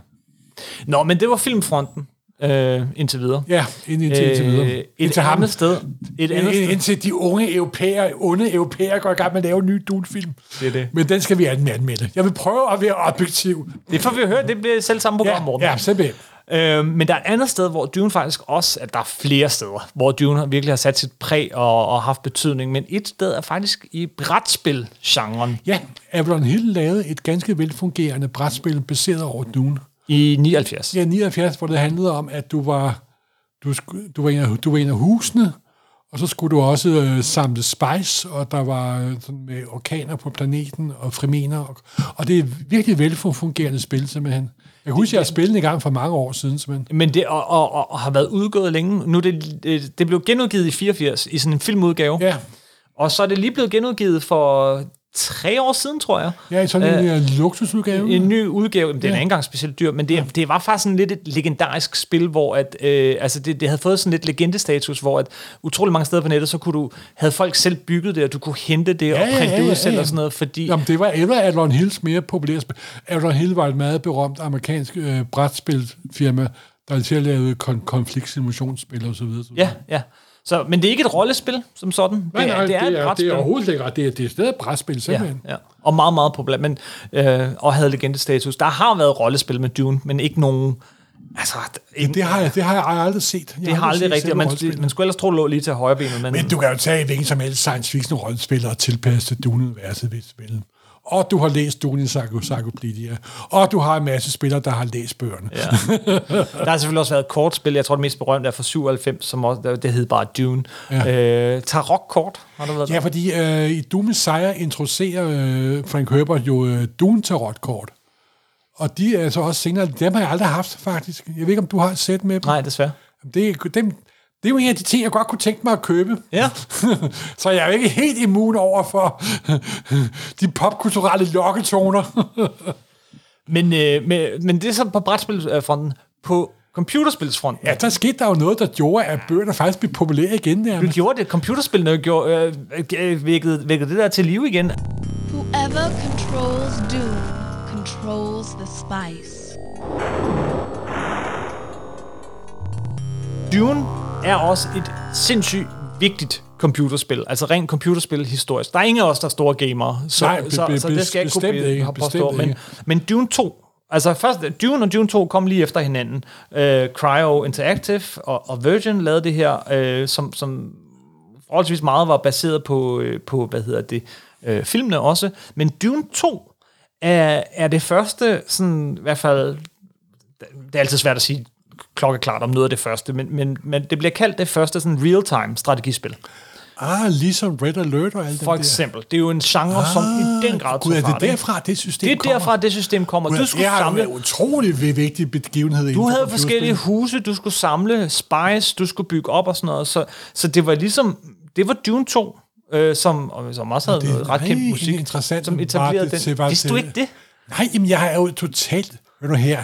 S3: Nå, men det var filmfronten øh, indtil videre.
S4: Ja, ind, indtil, indtil videre.
S3: Et
S4: Indtil ham.
S3: andet sted. Et andet
S4: Ind,
S3: sted.
S4: indtil de unge europæer, onde europæer går i gang med at lave en ny Dune-film.
S3: Det er det.
S4: Men den skal vi anmelde. Jeg vil prøve at være objektiv.
S3: Det får vi høre. Det bliver selv samme program,
S4: Ja,
S3: Morten.
S4: ja, simpelthen.
S3: Øh, men der er et andet sted, hvor Dune faktisk også, at der er flere steder, hvor Dune virkelig har sat sit præg og, og haft betydning, men et sted er faktisk i brætspil-genren.
S4: Ja, Avalon Hill lavede et ganske velfungerende brætspil baseret over Dune.
S3: I 79.
S4: Ja, 79, hvor det handlede om, at du var, du, du var, en, af, du var en af husene, og så skulle du også øh, samle spice, og der var øh, sådan med orkaner på planeten, og fremener, og, og det er virkelig velfungerende spil, simpelthen. Jeg husker, jeg har spillet en gang for mange år siden, simpelthen.
S3: Men det og, og, og, har været udgået længe. Nu det, det, det blev genudgivet i 84 i sådan en filmudgave.
S4: Ja.
S3: Og så er det lige blevet genudgivet for tre år siden, tror jeg.
S4: Ja, i sådan en øh, luksusudgave.
S3: En ny udgave, men den er
S4: Ja.
S3: ikke engang specielt dyr, men det, det var faktisk sådan lidt et legendarisk spil, hvor at, øh, altså det, det havde fået sådan lidt legendestatus, hvor at utrolig mange steder på nettet, så kunne du, havde folk selv bygget det, og du kunne hente det og printe det ud selv og sådan noget, fordi...
S4: Jamen, det var eller Avalon Hills mere populære spil. Avalon Hill var et meget berømt amerikansk øh, brætspilfirma, der altid lavede kon- konfliktsimulationsspil og så videre.
S3: Ja, ja. Så, men det er ikke et rollespil som sådan. Det,
S4: Nej, nej,
S3: det, er, et
S4: det er,
S3: brætspil.
S4: det er overhovedet ikke ret. Det er, det er stadig et brætspil,
S3: Ja,
S4: simpelthen.
S3: ja. Og meget, meget populært, men, øh, og havde legendestatus. Der har været rollespil med Dune, men ikke nogen... Altså,
S4: Det, det, har jeg, det har jeg aldrig set. Jeg
S3: det har aldrig
S4: set
S3: rigtigt, man, man skulle ellers tro, det lå lige til højre benet. Men,
S4: Men du kan jo tage hvilken som helst science fiction rollespil og tilpasse Dune-universet ved spillet. Og du har læst Dune Encyclopedia. Og du har en masse spillere, der har læst bøgerne.
S3: Ja. Der har selvfølgelig også været et kortspil, jeg tror det mest berømte er fra 97, som også, det hed bare Dune.
S4: Ja.
S3: Øh, Tarok-kort, har du været
S4: Ja,
S3: der?
S4: fordi øh, i Doom Messiah introducerer øh, Frank Herbert jo øh, Dune Tarot-kort. Og de er så også senere, dem har jeg aldrig haft faktisk. Jeg ved ikke, om du har et sæt med dem?
S3: Nej, desværre.
S4: Det, dem, det er jo en af de ting, jeg godt kunne tænke mig at købe.
S3: Ja. <laughs>
S4: så jeg er jo ikke helt immun over for <laughs> de popkulturelle lokketoner. <laughs>
S3: Men, øh, men, men det er så på brætspilsfronten. På computerspilsfronten,
S4: ja, der skete der jo noget, der gjorde, at bøgerne faktisk blev populære igen.
S3: du
S4: Nærmest.
S3: gjorde det. Computerspillene gjorde, øh, øh, vækkede, vækkede det der til live igen.
S13: Whoever controls Doom controls the spice.
S3: Dune er også et sindssygt vigtigt computerspil. Altså rent computerspil historisk. Der er ingen af os, der er store gamere, så,
S4: Nej, be-
S3: så,
S4: be-
S3: så det skal jeg ikke kunne
S4: ikke,
S3: påstå. Men, men Dune 2, altså først, Dune og Dune 2 kom lige efter hinanden. Uh, Cryo Interactive og, og Virgin lavede det her, uh, som, som forholdsvis meget var baseret på, øh, på hvad hedder det, øh, filmene også. Men Dune 2 er, er det første, sådan i hvert fald, det er altid svært at sige klokkeklart om noget af det første, men, men, men det bliver kaldt det første sådan real-time strategispil.
S4: Ah, ligesom Red Alert og alt det
S3: For
S4: der.
S3: eksempel. Det er jo en genre, ah, som i den grad
S4: Gud, er det derfra, det system
S3: Det er
S4: kommer?
S3: derfra, det system kommer.
S4: Gud,
S3: Du skulle
S4: det er
S3: samle...
S4: en utrolig vigtig begivenhed.
S3: Du havde forskellige huse, du skulle samle, spice, du skulle bygge op og sådan noget. Så, så det var ligesom, det var Dune 2, øh, som, som også havde
S4: er
S3: noget ret kendt musik,
S4: interessant,
S3: som etablerede
S4: det
S3: den. Vidste du ikke det?
S4: Nej, jamen jeg har jo totalt... Hør nu her.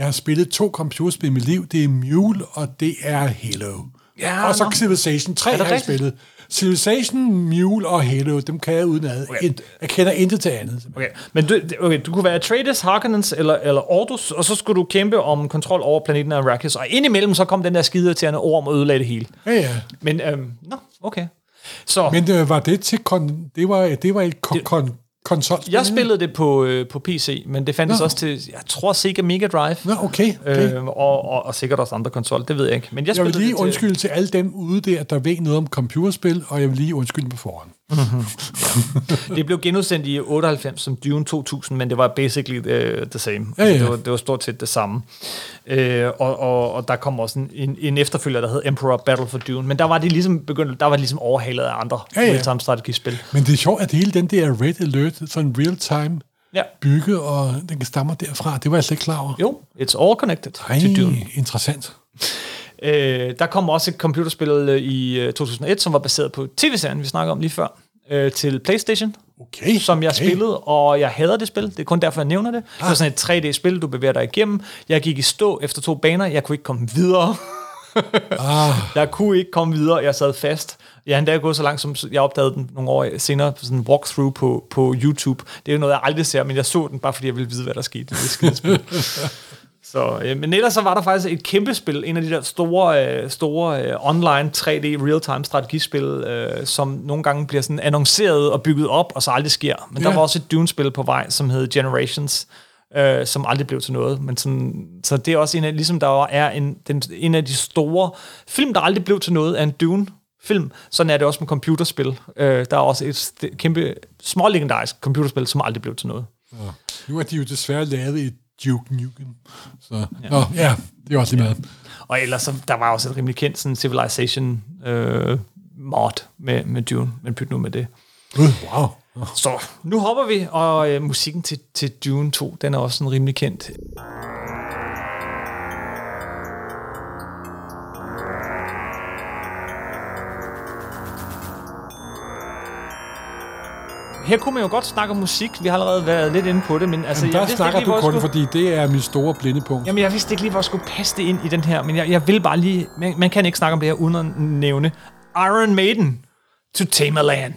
S4: Jeg har spillet to computerspil i mit liv. Det er Mule, og det er Halo.
S3: Ja,
S4: og så
S3: nå.
S4: Civilization 3
S3: Er
S4: har
S3: det
S4: jeg spillet. Civilization, Mule og Halo, dem kan jeg uden ad. Okay. Jeg kender intet til andet.
S3: Okay, men du, okay, du kunne være Atreides, Harkonnens eller, eller Ordus, og så skulle du kæmpe om kontrol over planeten Arrakis, og indimellem så kom den der skide til orm og ødelagde det hele.
S4: Ja, ja.
S3: Men, øhm, nå, okay. Så
S4: Men øh, var det til... Kon- det, var, det var et kon- kon- konsolspil?
S3: jeg spillede det på, øh, på PC, men det fandtes
S4: Nå.
S3: også til, jeg tror Sega Mega Drive.
S4: Nå, okay. okay.
S3: Øh, og, og, og sikkert også andre konsol, det ved jeg ikke. Men jeg,
S4: Jeg vil lige
S3: det til,
S4: undskylde til alle dem ude der, der ved noget om computerspil, og jeg vil lige undskylde på forhånd.
S3: Det blev genudsendt i 98 som Dune 2000, men det var basically uh, the same.
S4: Ja, ja.
S3: Det, var, det var stort set det samme. Uh, og, og, og der kom også en, en, en efterfølger, der hed Emperor Battle for Dune, men der var de ligesom begyndt, der var de ligesom overhalet af andre
S4: Ja, ja.
S3: real-time strategispil.
S4: Men det er sjovt, at hele den der Red Alert, sådan real-time
S3: Ja.
S4: bygge, og den stammer derfra. Det var jeg slet ikke klar over.
S3: Jo, it's all connected
S4: Ej,
S3: to Dune.
S4: interessant.
S3: Øh, der kom også et computerspil øh, i øh, 2001, som var baseret på tv-serien, vi snakkede om lige før, øh, til PlayStation.
S4: Okay,
S3: Som jeg
S4: okay.
S3: spillede, og jeg hader det spil. Det er kun derfor, jeg nævner det. Det var sådan et 3D-spil, du bevæger dig igennem. Jeg gik i stå efter to baner. Jeg kunne ikke komme videre.
S4: Ah, <laughs>
S3: Jeg kunne ikke komme videre. Jeg sad fast. Jeg er endda gået så langt, som jeg opdagede den nogle år senere på sådan en walkthrough på, på YouTube. Det er jo noget, jeg aldrig ser, men jeg så den bare, fordi jeg ville vide, hvad der skete. i Det skidespil. <laughs> Så, øh, men ellers så var der faktisk et kæmpe spil, en af de der store, øh, store øh, online 3D real-time strategispil, øh, som nogle gange bliver sådan annonceret og bygget op, og så aldrig sker. Men ja. der var også et Dune-spil på vej, som hed Generations, øh, som aldrig blev til noget. Men sådan, så det er også en af, ligesom der er en, den, en af de store film, der aldrig blev til noget, er en Dune film. Sådan er det også med computerspil. Øh, der er også et kæmpe, smålegendarisk computerspil, som aldrig blev til noget.
S4: ja. Nu er de jo desværre lavet i Duke Nukem. Så, ja. Nå, ja, det er også lige meget.
S3: Og ellers, så, der var også et rimelig kendt sådan Civilization øh, mod med, med Dune, men pyt nu med det.
S4: Gud, wow.
S3: Så nu hopper vi, og øh, musikken til, til Dune 2, den er også sådan rimelig kendt. Her kunne man jo godt snakke om musik. Vi har allerede været lidt inde på det, men altså,
S4: Jamen,
S3: jeg
S4: der
S3: vidste
S4: snakker
S3: ikke lige,
S4: du
S3: jeg
S4: kun,
S3: skulle...
S4: fordi det er mit store blindepunkt.
S3: Jamen, jeg vidste ikke lige, hvor jeg skulle passe det ind i den her, men jeg, jeg vil bare lige... Man, man kan ikke snakke om det her uden at nævne Iron Maiden to Land.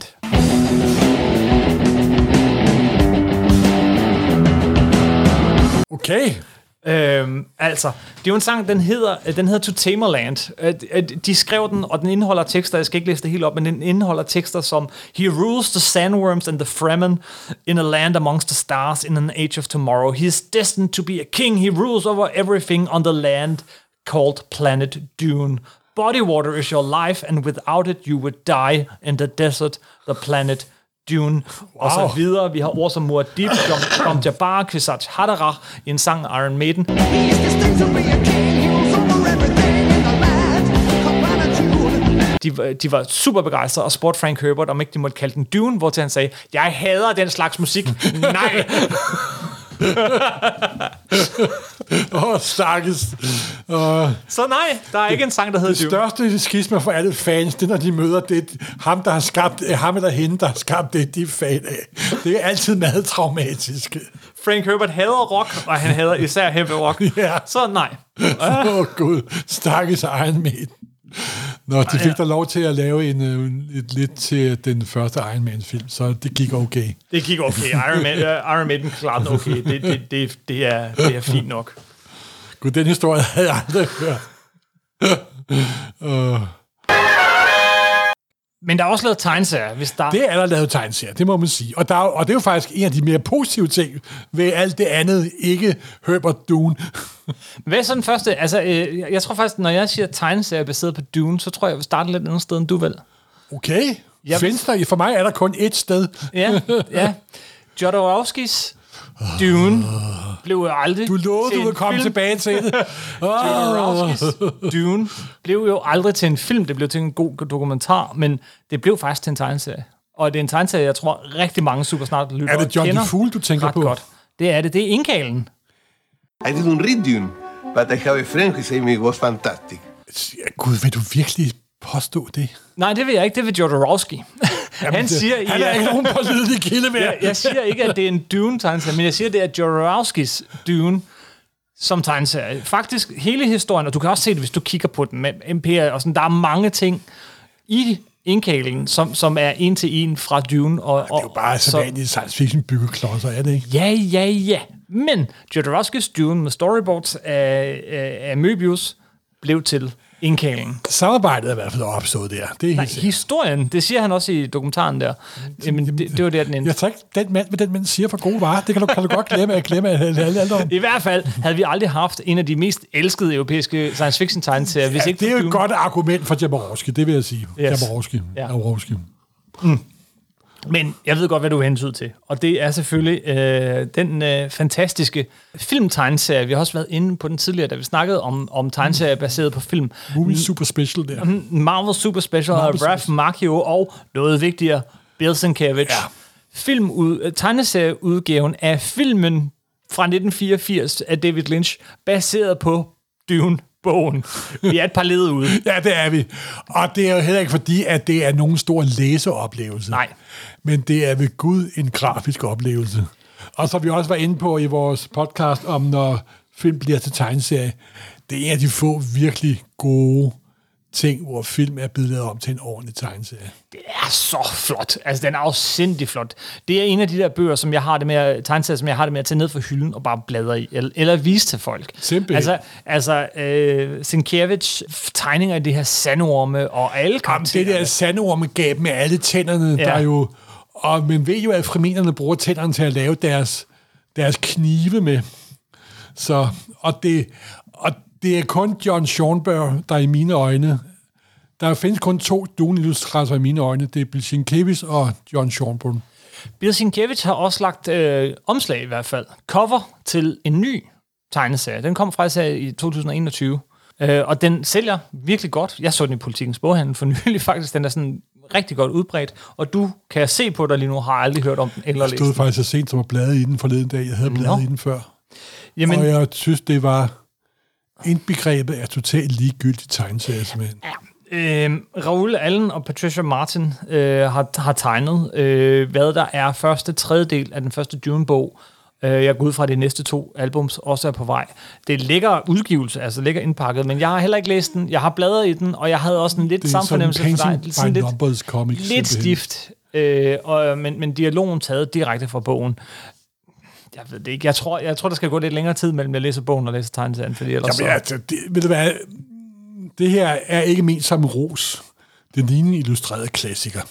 S4: Okay.
S3: Øhm, altså, det er jo en sang, den hedder, øh, den hedder To Tamerland. Øh, øh, de skrev den, og den indeholder tekster, jeg skal ikke læse det helt op, men den indeholder tekster som He rules the sandworms and the Fremen in a land amongst the stars in an age of tomorrow. He is destined to be a king. He rules over everything on the land called Planet Dune. Body water is your life, and without it you would die in the desert, the planet Dune, wow. og så videre. Vi har ord som Muad'Dib, Dom, Dom Jabbar, Kvisatz Haderach i en sang Iron Maiden. De, var- de var super begejstrede og spurgte Frank Herbert, om ikke de måtte kalde den Dune, hvor han sagde, jeg hader den slags musik. <laughs> Nej!
S4: Åh, <laughs> oh, stakkes. Uh,
S3: Så nej, der er ikke en sang, der hedder
S4: det
S3: Dune.
S4: største skisma for alle fans, det er, når de møder det, ham, der har skabt, eh, ham eller hende, der har skabt det, de er fan af. Det er altid meget traumatisk.
S3: Frank Herbert hader rock, og han hader især heavy rock. <laughs>
S4: Ja.
S3: Så nej.
S4: Åh, oh, Gud. Stakkes Iron Maiden. Nå, de fik da lov til at lave en, øh, et lidt til den første Iron Man-film, så det gik okay.
S3: Det gik okay. Iron, Man, uh, <laughs> Iron Maiden klarede okay. Det, det, det, det, er, det er fint nok.
S4: Gud, den historie havde jeg aldrig hørt. <laughs> uh,
S3: Men der er også lavet tegneserier, hvis der...
S4: det er der lavet tegneserier, det må man sige. Og, der, er- og det er jo faktisk en af de mere positive ting ved alt det andet, ikke Herbert Dune. <laughs>
S3: Hvad er så den første? Altså, øh, jeg tror faktisk, når jeg siger tegneserier baseret på Dune, så tror jeg, jeg vil starte lidt andet sted end du vil.
S4: Okay.
S3: Jeg-
S4: Findes der, for mig er der kun ét sted.
S3: Ja, ja. <laughs> Jodorowskis Dune blev jo aldrig
S4: Du lovede,
S3: til
S4: du
S3: en
S4: ville komme
S3: film.
S4: tilbage til det. <laughs>
S3: Dune blev jo aldrig til en film, det blev til en god dokumentar, men det blev faktisk til en tegneserie. Og det er en tegneserie, jeg tror rigtig mange super snart lytter
S4: Er det John
S3: kender
S4: DeFool, du tænker
S3: ret
S4: på?
S3: Godt. Det er det. Det er indkalen.
S5: I didn't read Dune, but I have a friend who said it was fantastic.
S4: Gud, vil du virkelig påstå det?
S3: Nej, det vil jeg ikke. Det vil Jodorowsky. <laughs> han
S4: det-
S3: siger, i-
S4: han er ikke nogen pålidelig kilde mere.
S3: jeg, jeg siger ikke, at det er en Dune-tegneserie, men jeg siger, at det er Jodorowskis Dune som tegneserie. Faktisk hele historien, og du kan også se det, hvis du kigger på den med Imperiet, og sådan, der er mange ting i indkalingen, som, som er en til en fra Dune. Og,
S4: Det er jo bare så vanlige science fiction byggeklodser, er det ikke?
S3: Ja, ja, ja. Men Jodorowskis Dune med storyboards af, af, af Möbius blev til indkalingen.
S4: Samarbejdet er i hvert fald opstået der. Det er
S3: Nej,
S4: helt
S3: historien, det siger han også i dokumentaren der. Jamen, det, det var der, den endte.
S4: Jeg tager ikke den mand, hvad den mand siger for gode varer. Det kan du, kan du godt glemme, at glemme alle, alle, alle om.
S3: I hvert fald havde vi aldrig haft en af de mest elskede europæiske science fiction tegneserier, hvis
S4: Ja,
S3: ikke
S4: det er jo et godt argument for Jaborowski, det vil jeg sige.
S3: Yes.
S4: Jaborowski.
S3: Ja.
S4: Jaborowski.
S3: Men jeg ved godt, hvad du er hensynet til. Og det er selvfølgelig øh, den øh, fantastiske filmtegneserie. Vi har også været inde på den tidligere, da vi snakkede om, om tegneserier baseret på film.
S4: Movie Super Special der.
S3: Mm, Marvel Super Special af
S4: Marvel Super
S3: Ralph Macchio og noget vigtigere, Bill Sienkiewicz. Ja. Film ud, øh, tegneserieudgaven af filmen fra 1984 af David Lynch, baseret på Dune-bogen. Vi er et par led ude.
S4: Ja, det er vi. Og det er jo heller ikke fordi, at det er nogen stor læseoplevelse.
S3: Nej.
S4: Men det er ved Gud en grafisk oplevelse. Og så vi også var inde på i vores podcast om, når film bliver til tegneserie, det er en af de få virkelig gode ting, hvor film er blevet lavet om til en ordentlig tegneserie.
S3: Det er så flot. Altså, den er afsindig flot. Det er en af de der bøger, som jeg har det med at, tegneserier, som jeg har det med at tage ned fra hylden og bare bladre i, eller, eller vise til folk.
S4: Simpelthen.
S3: Altså, altså øh, Sienkiewicz tegninger af det her sandorme og alle
S4: Jamen,
S3: karakterer.
S4: det der sandormegab med alle tænderne, ja. Der er jo... Og man ved jo, at fremenerne bruger tænderne til at lave deres, deres knive med. Så, og det, det er kun John Schornberg, der i mine øjne... Der findes kun to Dune-illustratorer i mine øjne. Det er Bill Sienkiewicz og John Schornberg.
S3: Bill Sienkiewicz har også lagt øh, omslag i hvert fald. Cover til en ny tegneserie. Den kom faktisk her i 2021. Øh, og den sælger virkelig godt. Jeg så den i Politikens Boghandel for <laughs> nylig faktisk. Den er sådan rigtig godt udbredt. Og du, kan jeg se på dig lige nu, har aldrig hørt om den eller
S4: Jeg
S3: læst
S4: stod
S3: den.
S4: faktisk så sent som at blade i den forleden dag. Jeg havde bladet
S3: Nå.
S4: i den før.
S3: Jamen,
S4: Og jeg synes, det var indbegrebet af totalt ligegyldig tegneserie, simpelthen.
S3: Øh, Raoul Allen og Patricia Martin øh, har, har tegnet, øh, hvad der er første tredjedel af den første Dune-bog. Øh, jeg går ud fra, at de næste to albums også er på vej. Det ligger udgivelse, altså ligger indpakket, men jeg har heller ikke læst den. Jeg har bladret i den, og jeg havde også en lidt
S4: er
S3: samme
S4: sådan
S3: fornemmelse for dig.
S4: by
S3: lidt,
S4: comics.
S3: lidt
S4: simpelthen.
S3: stift, øh, og, men, men dialogen taget direkte fra bogen. Jeg ved det ikke. Jeg tror, jeg tror, der skal gå lidt længere tid mellem, jeg læser bogen og læser tegneserien, fordi ellers
S4: Jamen,
S3: så...
S4: altså, det, ved du hvad, det her er ikke ment som ros. Det ligner en illustreret klassiker.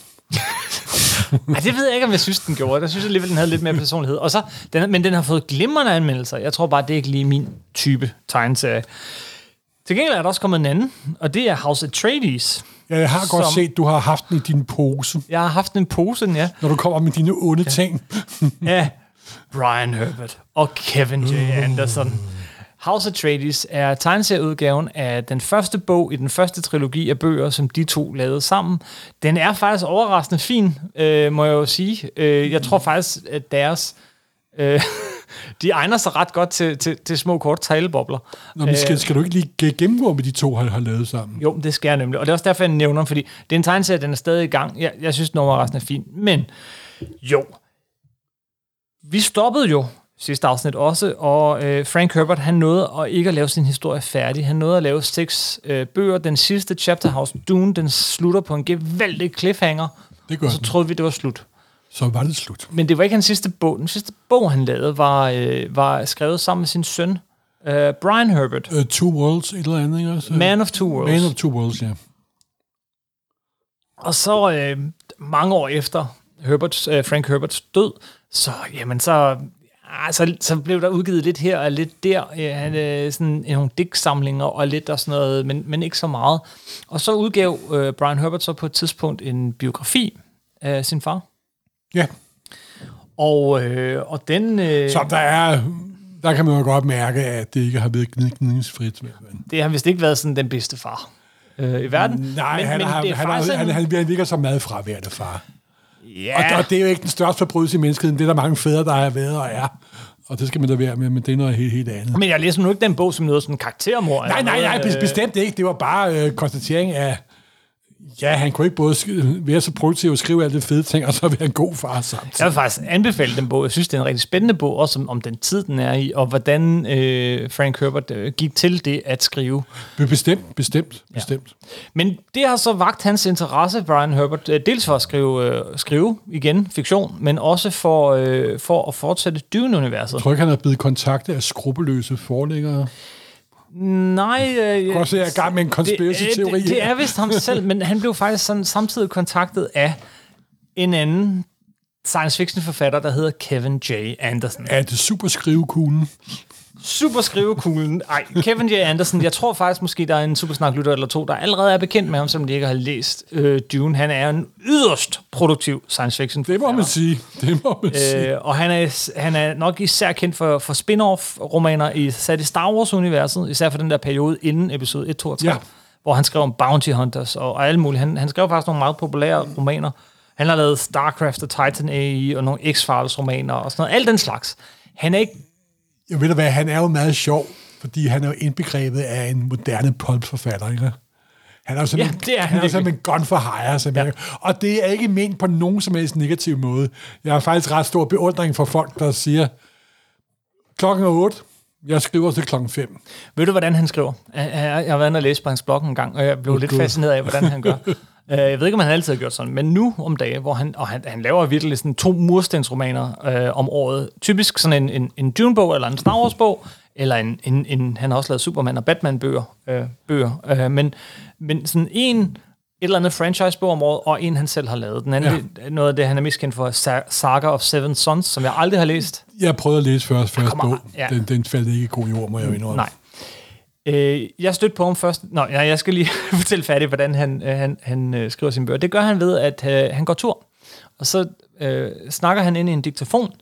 S3: Ej, <laughs> det ved jeg ikke, om jeg synes, den gjorde. Jeg synes alligevel, den havde lidt mere personlighed. Og så, den, men den har fået glimrende anmeldelser. Jeg tror bare, det er ikke lige min type tegneserie. Til gengæld er der også kommet en anden, og det er House Atreides.
S4: Ja, jeg har godt
S3: Som-
S4: set, du har haft den i din pose,
S3: Jeg har haft en pose, den, ja.
S4: når du kommer med dine onde ting.
S3: Ja, Brian Herbert og Kevin J. Anderson. House Atreides er tegneserieudgaven af den første bog i den første trilogi af bøger, som de to lavede sammen. Den er faktisk overraskende fin, øh, må jeg jo sige. Øh, jeg tror faktisk, at deres... Øh, <laughs> de egner sig ret godt til, til, til små korte talebobler.
S4: Nå, men skal, skal du ikke lige gennemgå, hvad de to har, har lavet sammen?
S3: Jo, det skal jeg nemlig. Og det er også derfor, jeg nævner dem, fordi det er en tegneserie, den er stadig i gang. Jeg, jeg synes, nummer resten er fint. Men jo, vi stoppede jo sidste afsnit også, og øh, Frank Herbert, han nåede at ikke at lave sin historie færdig. Han nåede at lave seks øh, bøger. Den sidste, Chapter House Dune, den slutter på en gevaldig cliffhanger.
S4: Det gør
S3: og så
S4: den.
S3: troede vi, det var slut.
S4: Så var det slut.
S3: Men det var ikke hans sidste bog. Den sidste bog, han lavede, var, øh, var skrevet sammen med sin søn, øh, Brian Herbert.
S4: Uh, two Worlds, et eller andet, ikke også?
S3: Man of Two Worlds.
S4: Man of Two Worlds, ja.
S3: Og så øh, mange år efter Herberts, øh, Frank Herberts død, så, jamen, så Ah, så, så blev der udgivet lidt her og lidt der. Han, øh, sådan nogle digtsamlinger og lidt og sådan noget, men, men ikke så meget. Og så udgav øh, Brian Herbert så på et tidspunkt en biografi af sin far.
S4: Ja.
S3: Og, øh, og den... Øh,
S4: Så der er, der kan man jo godt mærke, at det ikke har været gnid- gnidningsfrit.
S3: Det har vist ikke været sådan den bedste far øh, i verden.
S4: nej,
S3: men,
S4: han,
S3: men
S4: har, han,
S3: faktisk
S4: har, han, han, han virker som madfraværende far.
S3: Ja.
S4: Og, og det er jo ikke den største forbrydelse i menneskeheden. Det er der mange fædre, der har været og er. Og det skal man da være med, men det er noget helt, helt andet.
S3: Men jeg læser nu ikke den bog som noget sådan karaktermor.
S4: Nej, nej, nej, bes- bestemt ikke. Det var bare øh, konstatering af, ja, han kunne ikke både være så produktiv og skrive alle de fede ting, og så være en god far samtidig.
S3: Jeg vil faktisk anbefale den bog. Jeg synes, det er en rigtig spændende bog, også om, om den tid, den er i, og hvordan øh, Frank Herbert øh, gik til det at skrive.
S4: Bestemt, bestemt, bestemt.
S3: Men det har så vagt hans interesse, Brian Herbert, øh, dels for at skrive, øh, skrive igen fiktion, men også for, øh, for at fortsætte Dune-universet.
S4: Jeg tror ikke, han har blevet kontaktet af skrupelløse forlæggere.
S3: Nej, øh,
S4: Prøv at se, jeg er gang med en conspiracy-teori
S3: Det, det, det er vist ham selv, men han blev faktisk sådan, samtidig kontaktet af en anden science fiction forfatter, der hedder Kevin J. Anderson.
S4: Er det super skrivekuglen?
S3: Super skrivekuglen. Ej, Kevin J. Anderson, jeg tror faktisk måske, der er en supersnak-lytter eller to, der allerede er bekendt med ham, som de ikke har læst øh, Dune. Han er en yderst produktiv science fiction
S4: Det må man sige. Det må man sige.
S3: Øh, og han er, han er nok især kendt for, for spin-off-romaner i, sat i Star Wars-universet, især for den der periode inden episode 1, 2 og 3,
S4: Ja.
S3: hvor han skrev om Bounty Hunters og, og alle mulige. Han, han skrev faktisk nogle meget populære romaner. Han har lavet StarCraft og Titan AI og nogle X-Files-romaner og sådan noget. Alt den slags. Han er ikke...
S4: Jeg ved du hvad, han er jo meget sjov, fordi han er jo indbegrebet af en moderne pulp-forfatter, ikke? Han er jo sådan,
S3: Ja, det er han
S4: han er sådan en gun for hire, som ja. og det er ikke ment på nogen som helst negativ måde. Jeg har faktisk ret stor beundring for folk, der siger, klokken er 8, jeg skriver til klokken 5.
S3: Ved du, hvordan han skriver? Jeg, jeg, jeg har været inde og læse på hans blog en gang, og jeg blev
S4: Åh,
S3: lidt
S4: Gud.
S3: fascineret af, hvordan han gør. <laughs> Øh, Jeg ved ikke, om han altid har gjort sådan, men nu om dagen, hvor han, og han, han laver virkelig sådan to murstensromaner øh, om året. Typisk sådan en, en, en Dune-bog, eller en Star Wars-bog, eller en, en, en, han har også lavet Superman og Batman-bøger. Øh, bøger. Øh, men, men sådan en et eller andet franchise-bog om året, og en, han selv har lavet. Den anden, ja. noget af det, han er mest kendt for, Sa- Saga of Seven Sons, som jeg aldrig har læst.
S4: Jeg prøvede at læse først, første bog.
S3: ja.
S4: Den, den faldt ikke i god jord, må jeg indrømme.
S3: Nej. Øh, jeg stødte på ham først. Nå, ja, jeg skal lige <laughs> fortælle færdigt, hvordan han, øh, han, han øh, skriver sin bøger. Det gør han ved, at øh, han går tur, og så øh, snakker han ind i en diktafon,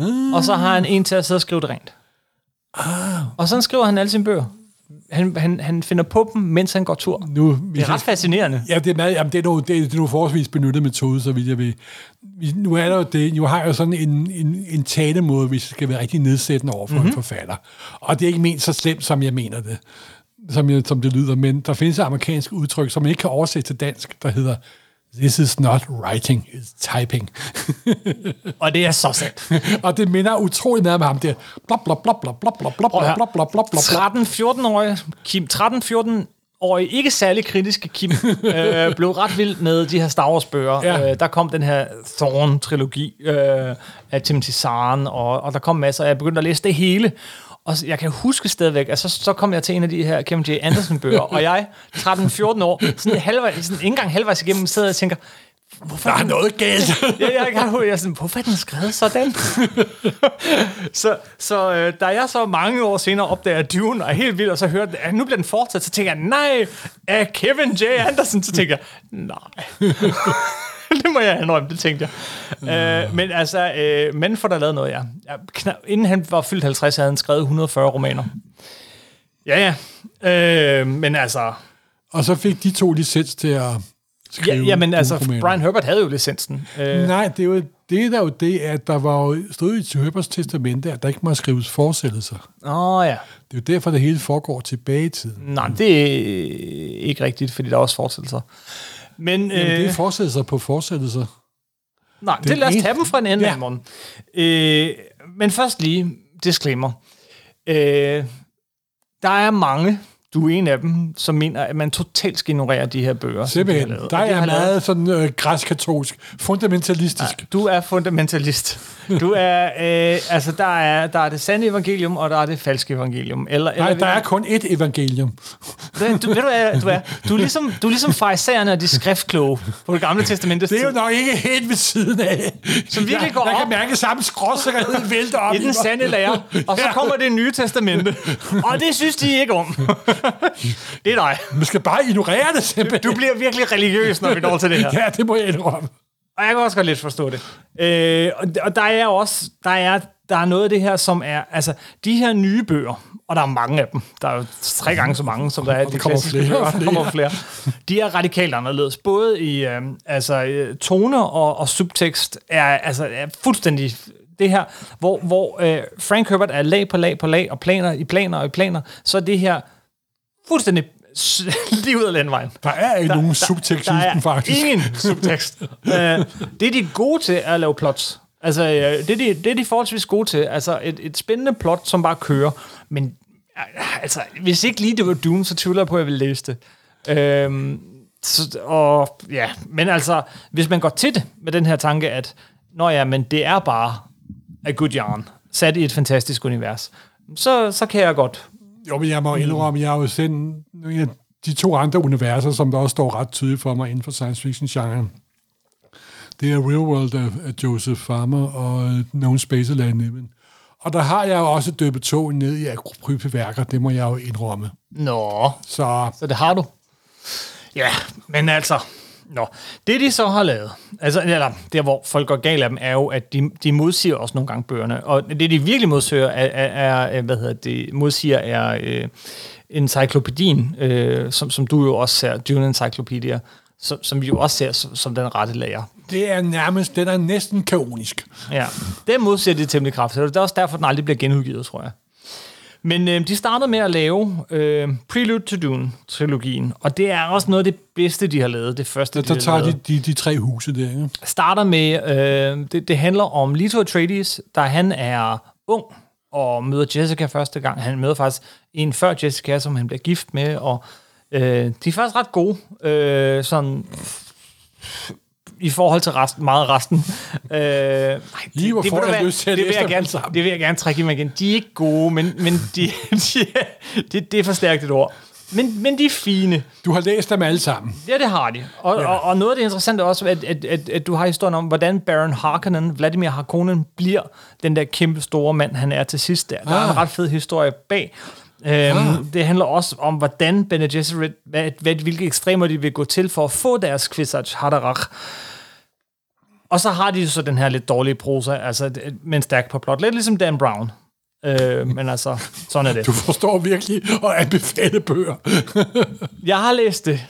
S4: Ah.
S3: og så har han en til at sidde og skrive det rent.
S4: Ah.
S3: Og sådan skriver han alle sine bøger. Han, han, han finder på dem, mens han går tur.
S4: Nu,
S3: Det er ret fascinerende.
S4: Ja, det er, meget, jamen, det er nogle, det er, det er nogle forholdsvis benyttet metode, så vidt jeg ved. Vi- Nu er der jo det, nu har jeg jo sådan en, en, en talemåde, hvis det skal være rigtig nedsættende over for mm-hmm. en forfatter. Og det er ikke ment så slemt, som jeg mener det, som, jeg, som det lyder, men der findes et amerikansk udtryk, som man ikke kan oversætte til dansk, der hedder This is not writing, it's typing. <laughs>
S3: Og det er så sandt. <laughs>
S4: og det minder utrolig meget om ham der. Blop, blop, blop, blop, blop, blop, blop, blop, blop, blop, blop, blop.
S3: 13-14-årige Kim, 13-14-årige, ikke særlig kritiske Kim, <laughs> øh, blev ret vild med de her Star Wars-bøger.
S4: Ja.
S3: Øh, der kom den her Thorn-trilogi øh, af Timothy Zahn, og, og der kom masser. Jeg begyndte at læse det hele. Og jeg kan huske stadigvæk, at så, så kom jeg til en af de her Kevin J. Anderson-bøger, <laughs> og jeg, 13-14 år, sådan, halvvejs, sådan ikke engang halvvejs igennem, sidder og tænker, hvorfor
S4: Der er noget galt. <laughs>
S3: ja, jeg, jeg, jeg er sådan, hvorfor er den skrevet sådan? <laughs> så så øh, da jeg så mange år senere opdager Dune, og er helt vild, og så hørte, at nu bliver den fortsat, så tænker jeg, nej, er Kevin J. Anderson? Så tænker jeg, nej. <laughs> det må jeg indrømme, det tænkte jeg. Øh, men altså, øh, men for der lavet noget, ja. ja knap, inden han var fyldt 50, havde han skrevet 140 romaner. Ja, ja. Øh, men altså...
S4: Og så fik de to licens til at skrive
S3: Ja, men altså,
S4: romaner.
S3: Brian Herbert havde jo licensen. Øh,
S4: Nej, det er jo det er der jo det, at der var jo stod i Herbers testamente, at der ikke må skrives fortsættelser.
S3: Åh oh, ja.
S4: Det er jo derfor, det hele foregår tilbage i tiden.
S3: Nej, det er ikke rigtigt, fordi der er også fortsættelser. Men,
S4: Jamen, det er
S3: øh,
S4: fortsættelser på fortsættelser.
S3: nej,
S4: den
S3: det lad os tage dem fra en anden
S4: Ja.
S3: ja. morgen. Øh, men først lige disclaimer. Øh, der er mange, du er en af dem, som mener, at man totalt skal ignorere de her bøger. de
S4: Simpelthen.
S3: lavet.
S4: Der
S3: de
S4: er
S3: lavet-
S4: meget sådan øh, græskatolsk, fundamentalistisk.
S3: Du er fundamentalist. Du er, øh, altså der er, der er det sande evangelium, og der er det falske evangelium. Eller,
S4: Nej,
S3: eller,
S4: der er kun ét evangelium.
S3: Du, du, ved du, hvad du er? Du er ligesom, du er ligesom farisæerne og de skriftkloge på det gamle testamente.
S4: Det er jo nok ikke helt ved siden af.
S3: Som virkelig
S4: jeg,
S3: går
S4: jeg
S3: op
S4: kan mærke samme skråsikkerhed <laughs> vælte op
S3: i den sande lære, og så
S4: Ja.
S3: kommer det nye testamente. Og det synes de ikke om. <laughs> Det er dig.
S4: Man skal bare ignorere det simpelthen.
S3: Du bliver virkelig religiøs, når vi når til det her. <laughs>
S4: Ja, det må jeg indrømme.
S3: Og jeg kan også godt lidt forstå det. Øh, og, der er også, der er, der er noget af det her, som er, altså, de her nye bøger, og der er mange af dem, der er jo tre gange så mange, som der er de klassiske
S4: flere
S3: bøger, der kommer
S4: flere.
S3: De er radikalt anderledes. Både i øh, altså, øh, tone og, og subtekst er, altså, er fuldstændig det her, hvor, hvor øh, Frank Herbert er lag på lag på lag, og planer i planer og i planer, så er det her fuldstændig <laughs> lige ud af landvejen.
S4: Der er ikke nogen subtekst
S3: der er
S4: den, faktisk.
S3: ingen subtekst. uh, <laughs> det er de gode til er at lave plots. Altså, øh, det, er de, det er de forholdsvis gode til. Altså, et, et spændende plot, som bare kører. Men øh, altså, hvis ikke lige det var Dune, så tvivler jeg på, at jeg ville læse det. Øhm, så, og, ja, men altså, hvis man går til det med den her tanke, at Nå ja, men det er bare a good yarn, sat i et fantastisk univers, så, så kan jeg godt
S4: Jo, men jeg må indrømme, jeg har jo sendt nogle af de to andre universer, som der også står ret tydeligt for mig inden for science fiction-genren. Det er Real World af, af Joseph Farmer og øh, Known Space Land Niven. Og der har jeg jo også døbet togen ned i akrypeværker, det må jeg jo indrømme.
S3: Nå,
S4: Så
S3: så det har du. Ja, men altså, nå, det de så har lavet, altså, eller der hvor folk går galt af dem, er jo, at de, de modsiger også nogle gange bøgerne, og det de virkelig modsiger er, er, er hvad hedder det, modsiger er øh, encyklopædien, øh, som, som du jo også ser, Dune Encyclopedia, som, som vi jo også ser som, som den rette lærer.
S4: det er nærmest, den er næsten kaonisk.
S3: Ja, det modsiger de temmelig kraftigt, og det er også derfor, den aldrig bliver genudgivet, tror jeg. Men øh, de startede med at lave øh, Prelude to Dune-trilogien, og det er også noget af det bedste, de har lavet, det første,
S4: Der,
S3: de
S4: der tager de, de, de tre huse der, ikke?
S3: starter med, øh, det, det handler om Leto Atreides, der han er ung og møder Jessica første gang. Han møder faktisk en før Jessica, som han bliver gift med, og øh, de er faktisk ret gode, øh, sådan i forhold til resten, meget resten. Øh, nej,
S4: Lige
S3: hvad,
S4: lyst til at
S3: det vil jeg gerne,
S4: sammen.
S3: Det vil jeg gerne trække i mig igen. De er ikke gode, men, men de, <laughs> de, det, det er for stærkt et ord. Men, men de er fine.
S4: Du har læst dem alle sammen.
S3: Ja, det har de. Og, ja. og, og noget af det interessante er også, at, at, at, at du har historien om, hvordan Baron Harkonnen, Vladimir Harkonnen, bliver den der kæmpe store mand, han er til sidst der. Der er en
S4: Ah.
S3: ret fed historie bag. Øhm,
S4: Ah.
S3: Det handler også om, hvordan Bene Gesserit, hvad, hvad, hvilke ekstremer de vil gå til for at få deres Kvisach Haderach. Og så har de så den her lidt dårlige prosa, altså det- med en stærk på plot. Lidt ligesom Dan Brown. Øh, men altså, sådan er det. <laughs>
S4: Du forstår virkelig at anbefale bøger. <laughs>
S3: Jeg har læst det.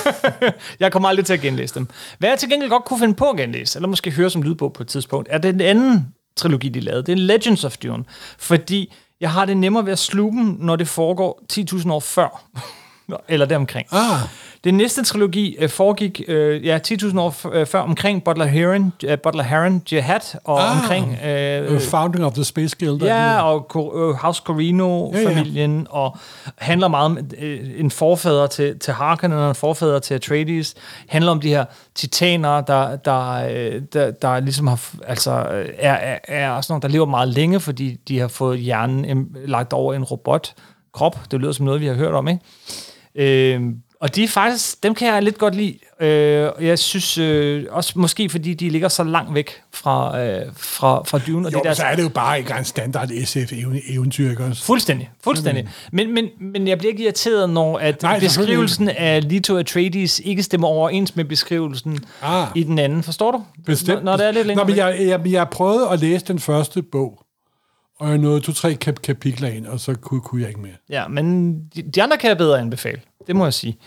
S3: <laughs> jeg kommer aldrig til at genlæse dem. Hvad jeg til gengæld godt kunne finde på at genlæse, eller måske høre som lydbog på et tidspunkt, er den anden trilogi, de lavede. Det er Legends of Dune. Fordi jeg har det nemmere ved at sluge dem, når det foregår 10.000 år før. <laughs> eller deromkring.
S4: Ah.
S3: Den næste trilogi øh, foregik øh, ja, 10.000 år f- øh, før omkring Butler Heron, øh, Butler Heron Jihad, og
S4: Ah.
S3: omkring øh,
S4: Uh, Founding of the Space Guild.
S3: Ja, og øh, House Corino-familien, ja, ja. og handler meget om øh, en forfader til, til Harkonnen og en forfader til Atreides. Handler om de her titaner, der, der, øh, der, der ligesom har, altså, øh, er, er, er sådan nogle, der lever meget længe, fordi de har fået hjernen lagt over en robotkrop. Det lyder som noget, vi har hørt om, ikke? Øh, og de er faktisk, dem kan jeg lidt godt lide. Øh, jeg synes øh, også måske, fordi de ligger så langt væk fra, øh, fra, fra Dune. Og
S4: Jo,
S3: det
S4: men så er det jo bare ikke en standard SF-eventyr, ikke også?
S3: Fuldstændig, fuldstændig. Men, men, men jeg bliver ikke irriteret, når at
S4: Nej,
S3: beskrivelsen af Leto Atreides ikke stemmer overens med beskrivelsen
S4: Ah.
S3: i den anden. Forstår du?
S4: Bestemt.
S3: Når, når det er lidt
S4: Nå,
S3: længere
S4: men
S3: væk.
S4: jeg, jeg, jeg prøvede at læse den første bog, og jeg nåede to-tre kap- kapitler ind, og så kunne, kunne jeg ikke mere.
S3: Ja, men de, de andre kan jeg bedre anbefale. Det må jeg sige.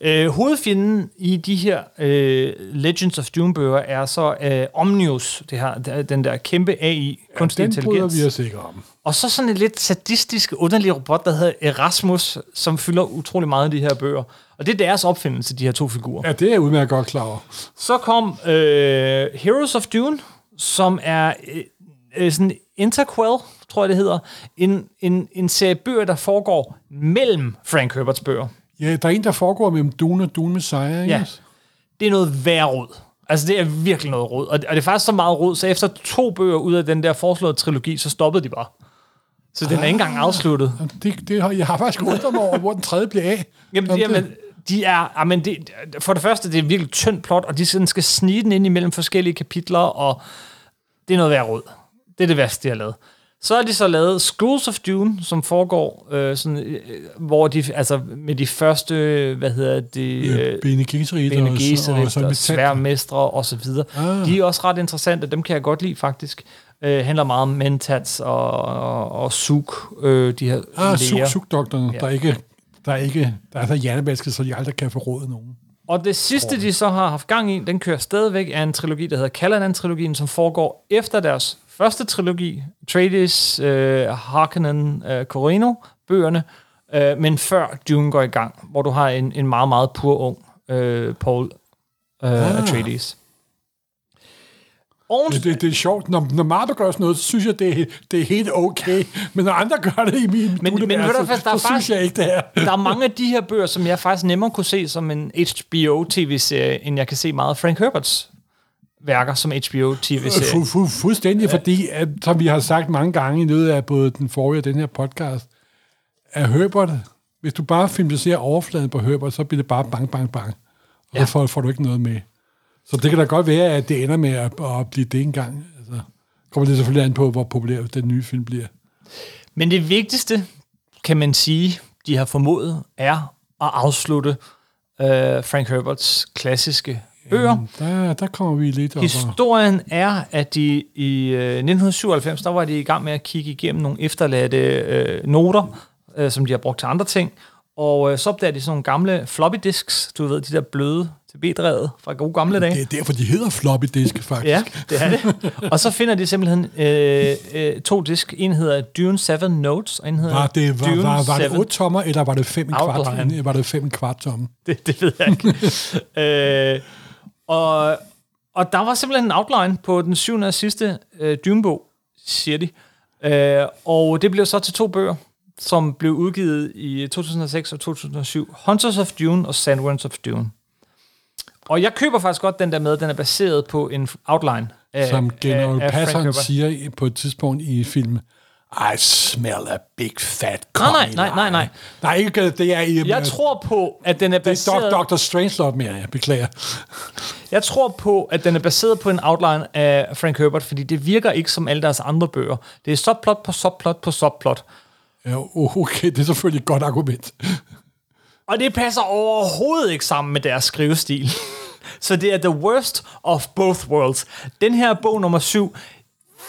S3: Øh, hovedfjenden i de her øh, Legends of Dune-bøger er så øh, Omnius, det her, den der kæmpe AI, kunstig
S4: Den bryder
S3: intelligens.
S4: vi os ikke om.
S3: Og så sådan en lidt sadistisk, underlig robot, der hedder Erasmus, som fylder utrolig meget i de her bøger. Og det er deres opfindelse, de her to figurer.
S4: Ja, det er jeg udmærket godt klar over.
S3: Så kom øh, Heroes of Dune, som er øh, sådan interquel, tror jeg det hedder. En, en, en serie bøger, der foregår mellem Frank Herberts bøger.
S4: Ja, der er en, der foregår mellem Dune og Dune Messiah, ikke?
S3: Ja. Det er noget værre råd. Altså, det er virkelig noget råd. Og, og det er faktisk så meget råd, så efter to bøger ud af den der foreslåede trilogi, så stoppede de bare. Så den er ikke engang afsluttet.
S4: Det, det, har- jeg har faktisk undret mig over, hvor den tredje bliver af.
S3: Jamen,
S4: det-
S3: jamen de er, jamen det, for det første, det er et virkelig tyndt plot, og de sådan skal snige den ind imellem forskellige kapitler, og det er noget værd råd. Det er det værste, de har lavet. Så har de så lavet Schools of Dune, som foregår, øh, sådan, øh, hvor de, altså med de første, hvad hedder det,
S4: Øh, Bene Gesserit og- og
S3: og, og sværmestre og så videre.
S4: Ah.
S3: De er også ret interessante, dem kan jeg godt lide faktisk. Øh, handler meget om Mentats og, og, og Suk, øh, de her
S4: Ah, suk, suk-doktoren, ja. der ikke der er ikke, der er så hjernebasket, så de aldrig kan forråde nogen.
S3: Og det sidste, de så har haft gang i, den kører stadigvæk, er en trilogi, der hedder Caladan-trilogien, som foregår efter deres første trilogi, Atreides, øh, Harkonnen, øh, Corino-bøgerne, øh, men før Dune går i gang, hvor du har en, en meget, meget pur ung øh, Paul øh,
S4: Ah.
S3: Atreides.
S4: Det, det, det er sjovt. Når, når Marvel gør sådan noget, så synes jeg, det er, det er helt okay. Men når andre gør det i min
S3: Men, men du,
S4: så,
S3: der er
S4: så synes
S3: faktisk,
S4: jeg ikke, det er. <laughs>
S3: der er mange af de her bøger, som jeg faktisk nemmere kunne se som en HBO-tv-serie, end jeg kan se meget Frank Herberts værker som HBO-tv-serie.
S4: Fu, fu, fuldstændig, fordi, at, som vi har sagt mange gange i løbet af både den forrige og den her podcast, at Herbert, hvis du bare filmatiserer overfladen på Herbert, så bliver det bare bang, bang, bang. Og ja. så får, får du ikke noget med. Så det kan da godt være, at det ender med at, at blive det engang. Altså, kommer det selvfølgelig an på, hvor populær den nye film bliver.
S3: Men det vigtigste, kan man sige, de har formået, er at afslutte øh, Frank Herberts klassiske bøger.
S4: Der, der kommer vi lidt og-
S3: Historien er, at de i øh, 1997, der var de i gang med at kigge igennem nogle efterladte øh, noter, øh, som de har brugt til andre ting. Og øh, så opdager de sådan nogle gamle floppy disks, du ved, de der bløde til B-drevet fra gode gamle dage.
S4: Det er derfor, de hedder floppy disk, faktisk.
S3: Ja, det er det. <laughs> Og så finder de simpelthen øh, øh, to disk. En hedder Dune 7 Notes, og en hedder
S4: Var det, var,
S3: Dune
S4: var, var det
S3: 7
S4: 8 tommer, eller var det 5 kvart, var det 5 kvart tomme?
S3: det, det ved jeg ikke. <laughs> øh, og, og der var simpelthen en outline på den syvende og sidste øh, Dune-bog, siger de. Øh, og det blev så til to bøger, som blev udgivet i 2006 og 2007. Hunters of Dune og Sandworms of Dune. Og jeg køber faktisk godt den der med, den er baseret på en outline. Af,
S4: Som General Patton siger på et tidspunkt i filmen, I smell a big fat
S3: Nej, nej, nej, nej, nej.
S4: Ikke det er i...
S3: Jeg tror på, at den er
S4: det er
S3: baseret...
S4: Dr. Dr. Strangelove mere, jeg beklager. <laughs>
S3: Jeg tror på, at den er baseret på en outline af Frank Herbert, fordi det virker ikke som alle deres andre bøger. Det er subplot på subplot på subplot.
S4: Ja, okay, det er selvfølgelig et godt argument. <laughs>
S3: Og det passer overhovedet ikke sammen med deres skrivestil. <laughs> Så det er the worst of both worlds. Den her bog nummer syv,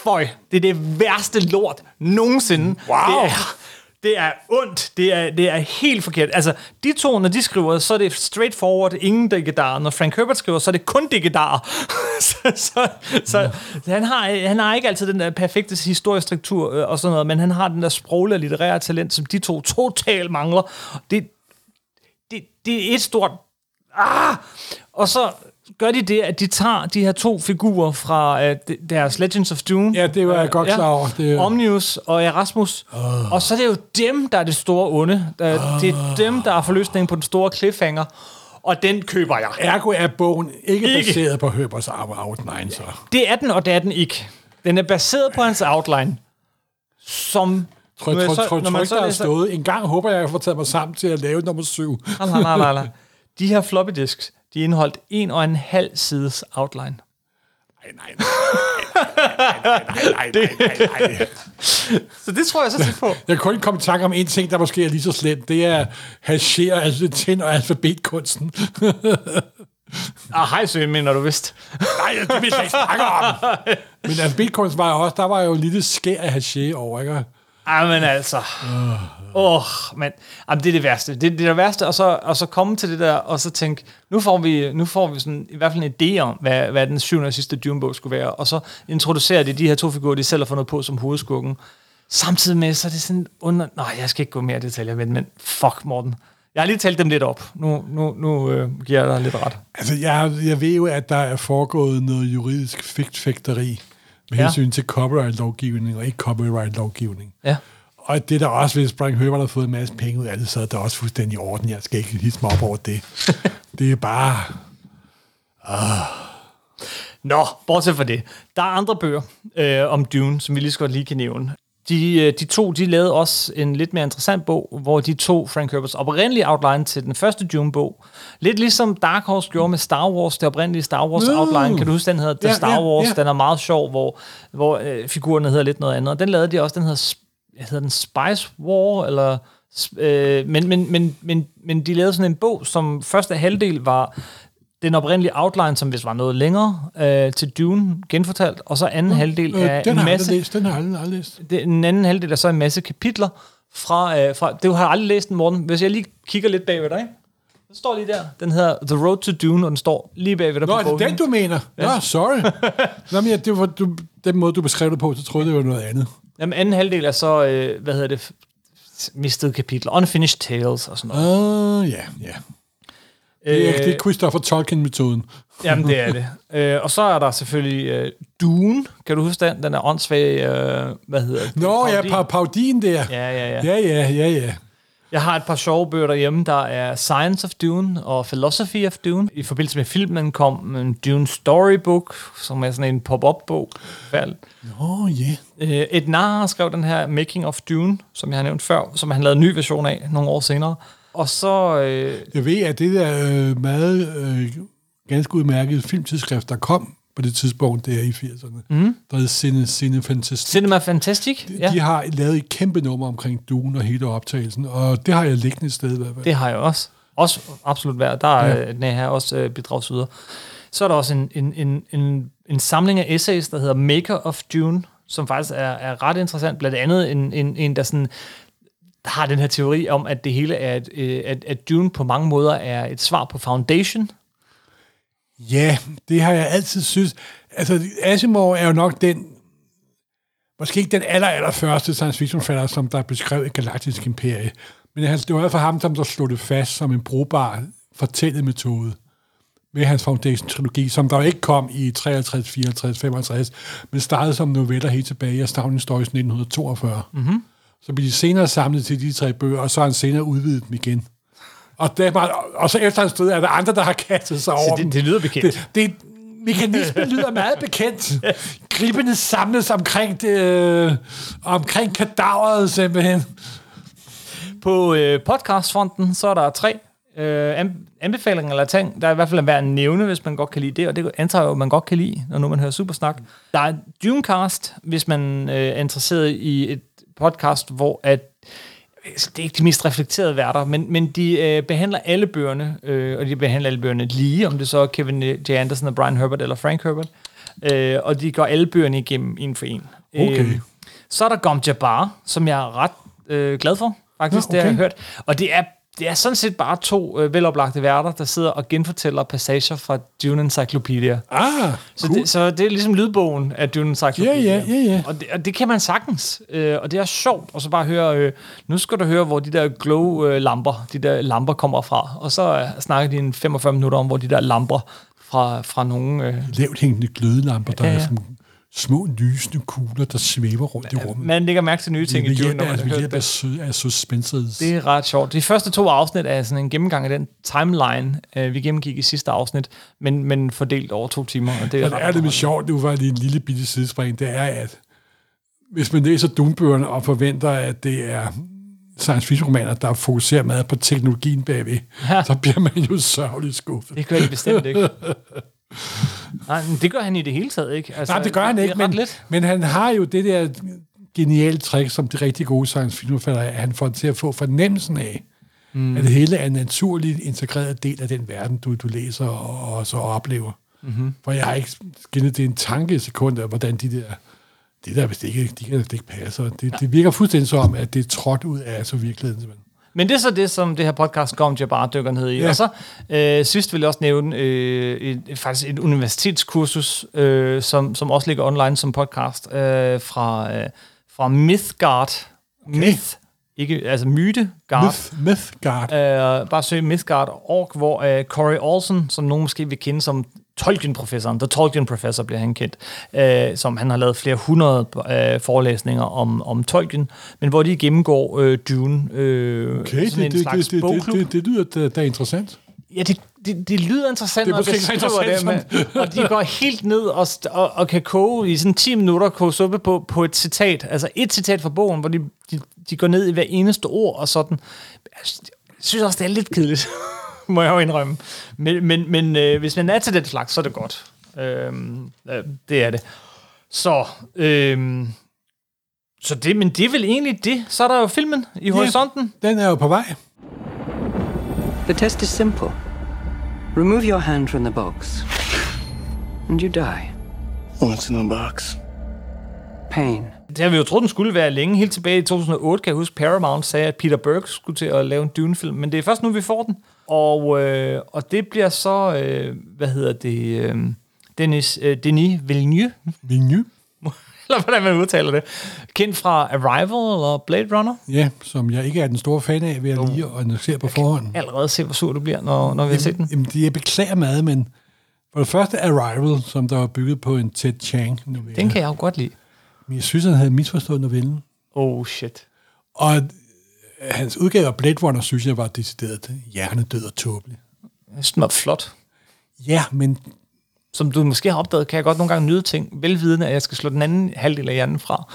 S3: føj, det er det værste lort nogensinde.
S4: Wow.
S3: Det er, det er ondt. Det er, det er helt forkert. Altså, de to, når de skriver, så er det straight forward, ingen digedar. Når Frank Herbert skriver, så er det kun digedar. <laughs> så så, så han, har, han har ikke altid den der perfekte historiestruktur øh, og sådan noget, men han har den der sproglige og litterære talent, som de to totalt mangler. Det, det, det er et stort... Ah! Og så gør de det, at de tager de her to figurer fra uh, deres Legends of Dune.
S4: Ja, det var jeg godt klar over. Det-
S3: Omnius og Erasmus. Uh. Og så er det jo dem, der er det store onde. Uh. Det er dem, der er forløsningen på den store cliffhanger. Og den køber jeg.
S4: Ergo er bogen ikke,
S3: Ikke.
S4: baseret på Herberts outline, så.
S3: Det er den, og det er den ikke. Den er baseret på hans outline, som...
S4: Tror,
S3: jeg
S4: tror, tror, tror der er
S3: læser-
S4: stået. En gang håber jeg, at jeg får taget mig sammen til at lave nummer syv.
S3: Nej, nej, nej, nej. De her floppy disks, de indeholdt en og en halv sides outline.
S4: Nej, nej, nej, nej, nej, nej.
S3: Så det tror jeg så tit på.
S4: Jeg kan kun komme i tanke om en ting, der måske er lige så slemt. Det er hashere, altså tænd og alfabetkunsten. <laughs>
S3: Ah, hej, søn, mener du vist.
S4: Nej, det vil jeg ikke snakke om. Men alfabetkunsten var jo også, der var jo en lille skær af hashere over, ikke?
S3: Ah, jamen altså. Åh, oh, men jamen, det er det værste. Det, det er det værste, og så, og så komme til det der, og så tænke, nu får vi, nu får vi sådan, i hvert fald en idé om, hvad, hvad den syvende og sidste Dune-bog skulle være, og så introducerer de de her to figurer, de selv har fundet på som hovedskurken. Samtidig med, så er det sådan under... Nej, jeg skal ikke gå mere i detaljer, med men fuck, Morten. Jeg har lige talt dem lidt op. Nu, nu, nu øh, giver jeg dig lidt ret.
S4: Altså, jeg, jeg ved jo, at der er foregået noget juridisk fægtfægteri med
S3: Ja.
S4: hensyn til copyright-lovgivning og ikke copyright-lovgivning.
S3: Ja.
S4: Og det er der også, hvis Frank Herbert har fået en masse penge ud af det, så er det også fuldstændig i orden. Jeg skal ikke hisse mig op over det. <laughs> det er bare... Ah.
S3: Nå, bortset fra det. Der er andre bøger øh, om Dune, som vi lige så godt lige kan nævne. De, øh, de to, de lavede også en lidt mere interessant bog, hvor de tog Frank Herberts oprindelige outline til den første Dune-bog. Lidt ligesom Dark Horse gjorde med Star Wars, det oprindelige Star Wars
S4: Nå.
S3: outline. Kan du huske, den hedder The
S4: Ja,
S3: Star
S4: ja,
S3: Wars?
S4: ja.
S3: Den er meget sjov, hvor, hvor øh, figurerne hedder lidt noget andet. Og den lavede de også, den hedder, hvad hedder den Spice War, eller... Øh, men, men, men, men, men de lavede sådan en bog, som første halvdel var den oprindelige outline, som hvis var noget længere, øh, til Dune genfortalt, og så anden halvdel
S4: Øh,
S3: er
S4: den
S3: en masse...
S4: aldrig læst. Den har jeg aldrig, læst.
S3: Det, den anden halvdel er så en masse kapitler fra... Øh, fra det har jeg aldrig læst den, Morten. Hvis jeg lige kigger lidt bagved dig, den står lige der. Den hedder The Road to Dune, og den står lige bagved dig
S4: Nå,
S3: på
S4: er det
S3: bogen.
S4: den, du mener? Ja. Nå, sorry. Nå, men ja, det var, du, den måde, du beskrev det på, så troede jeg, det var noget andet.
S3: Jamen, anden halvdel er så, øh, hvad hedder det, mistede kapitler, Unfinished Tales og sådan noget.
S4: Uh, ja, ja. Det er,
S3: Øh,
S4: det er Christopher Tolkien-metoden.
S3: Jamen, det er det. Øh, og så er der selvfølgelig øh, Dune. Kan du huske den? Den er åndssvag, øh, hvad hedder det?
S4: Nå, ja,
S3: Parodien.
S4: pa- parodien der.
S3: Ja, ja, ja.
S4: Ja, ja, ja, ja.
S3: Jeg har et par sjove bøger derhjemme, der er Science of Dune og Philosophy of Dune. I forbindelse med filmen kom en Dune Storybook, som er sådan en pop-up-bog.
S4: Nå, ja.
S3: Øh, Ed Nahar skrev den her Making of Dune, som jeg har nævnt før, som han lavede en ny version af nogle år senere. Og så... Øh,
S4: Jeg ved, at det der øh, meget øh, ganske udmærkede filmtidsskrift, der kom på det tidspunkt, der i 80'erne,
S3: Mhm.
S4: der hed Cine, Cine Fantastic.
S3: Cinema Fantastic,
S4: De,
S3: ja.
S4: de har lavet et kæmpe nummer omkring Dune og hele optagelsen, og det har jeg liggende et sted i hvert fald.
S3: Det har jeg også. Også absolut værd. Der er
S4: Ja.
S3: den her også øh, bidragsyder. Så er der også en, en, en, en, en samling af essays, der hedder Maker of Dune, som faktisk er, er ret interessant. Blandt andet en, en, en der sådan har den her teori om, at det hele er, et, øh, at, at Dune på mange måder er et svar på Foundation.
S4: Ja, det har jeg altid synes. Altså, Asimov er jo nok den, måske ikke den aller, aller første science fiction forfatter, som der beskrev et galaktisk imperie. Men han, det var fald ham, som der slog det fast som en brugbar fortællemetode med hans Foundation-trilogi, som der jo ikke kom i 53, 54, 55, men startede som noveller helt tilbage i Astounding Stories 1942.
S3: Mhm.
S4: Så blev de senere samlet til de tre bøger, og så har han senere udvidet dem igen. Og, der, og så efter hans død er der andre, der har kastet sig over
S3: det-
S4: dem.
S3: det lyder bekendt.
S4: Det, det, mekanismen lyder meget bekendt. Gribene samles omkring, det, øh, omkring kadaveret simpelthen.
S3: På øh, podcastfronten, så er der tre øh, an- anbefalinger eller ting, der er i hvert fald er værd at nævne, hvis man godt kan lide det, og det antager jeg man godt kan lide, når nu man hører Supersnak. Der er Dunecast, hvis man øh, er interesseret i et podcast, hvor at det er ikke de mest reflekterede værter, men, men de øh, behandler alle bøgerne, øh, og de behandler alle bøgerne lige, om det så er Kevin J. Anderson og Brian Herbert eller Frank Herbert, øh, og de går alle bøgerne igennem en for en.
S4: Okay.
S3: Øh, så er der Gom Jabbar, som jeg er ret øh, glad for, faktisk,
S4: Nå,
S3: det har jeg
S4: okay.
S3: hørt. Og det er, det er sådan set bare to øh, veloplagte værter, der sidder og genfortæller passager fra Dune Encyclopedia.
S4: Ah,
S3: Så,
S4: cool.
S3: det, så det er ligesom lydbogen af Dune Encyclopedia.
S4: Ja, ja, ja, ja.
S3: Og det, og det kan man sagtens. Øh, og det er sjovt. Og så bare høre, øh, nu skal du høre, hvor de der glow-lamper, de der lamper kommer fra. Og så øh, snakker de en 45 minutter om, hvor de der lamper fra, fra nogle... Øh,
S4: Lavt hængende glødelamper, der
S3: ja,
S4: ja. er sådan små lysende kugler, der svæver rundt i rummet.
S3: man lægger mærke til nye ting i Dune, når man hører det.
S4: su- af suspenses.
S3: Det er ret sjovt. De første to afsnit er sådan en gennemgang af den timeline, øh, vi gennemgik i sidste afsnit, men, men fordelt over to timer. Og det er,
S4: Og det er det med sjovt, det var lige en lille bitte sidespring, det er, at hvis man læser Dunbøgerne og forventer, at det er science fiction romaner, der fokuserer meget på teknologien bagved,
S3: Ja.
S4: ja. så bliver man jo sørgeligt skuffet.
S3: Det gør de bestemt ikke. <laughs> Nej, men det gør han i det hele taget ikke. Altså,
S4: Nej, det gør han ikke, men,
S3: lidt.
S4: men han har jo det der geniale trick, som de rigtig gode science fiction forfattere er, at han får til at få fornemmelsen af, mm. at det hele er en naturlig integreret del af den verden, du, du læser og, og så oplever.
S3: Mhm.
S4: For jeg har ikke skinnet det en tanke i sekund af, hvordan de der, det der, hvis det ikke, de kan det ikke passer. Det, det virker fuldstændig som, at det er trådt ud af så virkeligheden. simpelthen.
S3: Men det er så det, som det her podcast Gom Jabbar dykker ned i. Ja. Og så øh, sidst vil jeg også nævne øh, et, faktisk et universitetskursus, øh, som, som også ligger online som podcast, øh, fra, øh, fra Mythgard. Okay. Myth. Ikke, altså Mythegard.
S4: Myth, Mythgard.
S3: Øh, bare søg Mythgard.org, hvor øh, Corey Olsen, som nogen måske vil kende som Tolkien-professoren, The Tolkien Professor bliver han kendt, øh, som han har lavet flere hundrede øh, forelæsninger om, om Tolkien, men hvor de gennemgår øh, Dune, øh,
S4: Okay,
S3: sådan
S4: det,
S3: en
S4: det,
S3: slags
S4: det,
S3: bogklub.
S4: det, det, det lyder da, interessant.
S3: Ja, det, det, det lyder interessant,
S4: Det er måske
S3: det skriver det,
S4: interessant
S3: og de går helt ned og, og, og kan koge i sådan 10 minutter, koge suppe på, på et citat, altså et citat fra bogen, hvor de, de, de går ned i hver eneste ord og sådan. Jeg synes også, det er lidt kedeligt, <laughs> må jeg jo indrømme. Men, men, men øh, hvis man er til den slags, så er det godt. Øhm, øh, det er det. Så, øhm, så det, men det er vel egentlig det. Så er der jo filmen i horisonten.
S4: Den er jo på vej.
S14: The test is simple. Remove your hand from the box, and you die.
S1: What's in the box?
S14: Pain.
S3: Det har vi jo troet, den skulle være længe. Helt tilbage i 2008, kan jeg huske, Paramount sagde, at Peter Berg skulle til at lave en Dune-film. Men det er først nu, vi får den. Og, øh, og det bliver så, øh, hvad hedder det, øh, Dennis, øh, Denis Villeneuve.
S4: Villeneuve? <laughs>
S3: eller hvordan man udtaler det. Kendt fra Arrival eller Blade Runner.
S4: Ja, som jeg ikke er den store fan af, vil jeg lige annoncere på forhånd.
S3: Allerede se, hvor sur du bliver, når, når vi har set den.
S4: Jamen, det- jeg beklager meget, men for det første Arrival, som der var bygget på en Ted Chiang novelle.
S3: Den kan jeg jo godt lide.
S4: Men jeg synes, han havde misforstået novellen.
S3: Oh shit.
S4: Og hans udgave af Blade Runner, synes jeg, var decideret hjernedød og tåbelig.
S3: Jeg synes, den var flot.
S4: Ja, men...
S3: Som du måske har opdaget, kan jeg godt nogle gange nyde ting, velvidende, at jeg skal slå den anden halvdel af hjernen fra.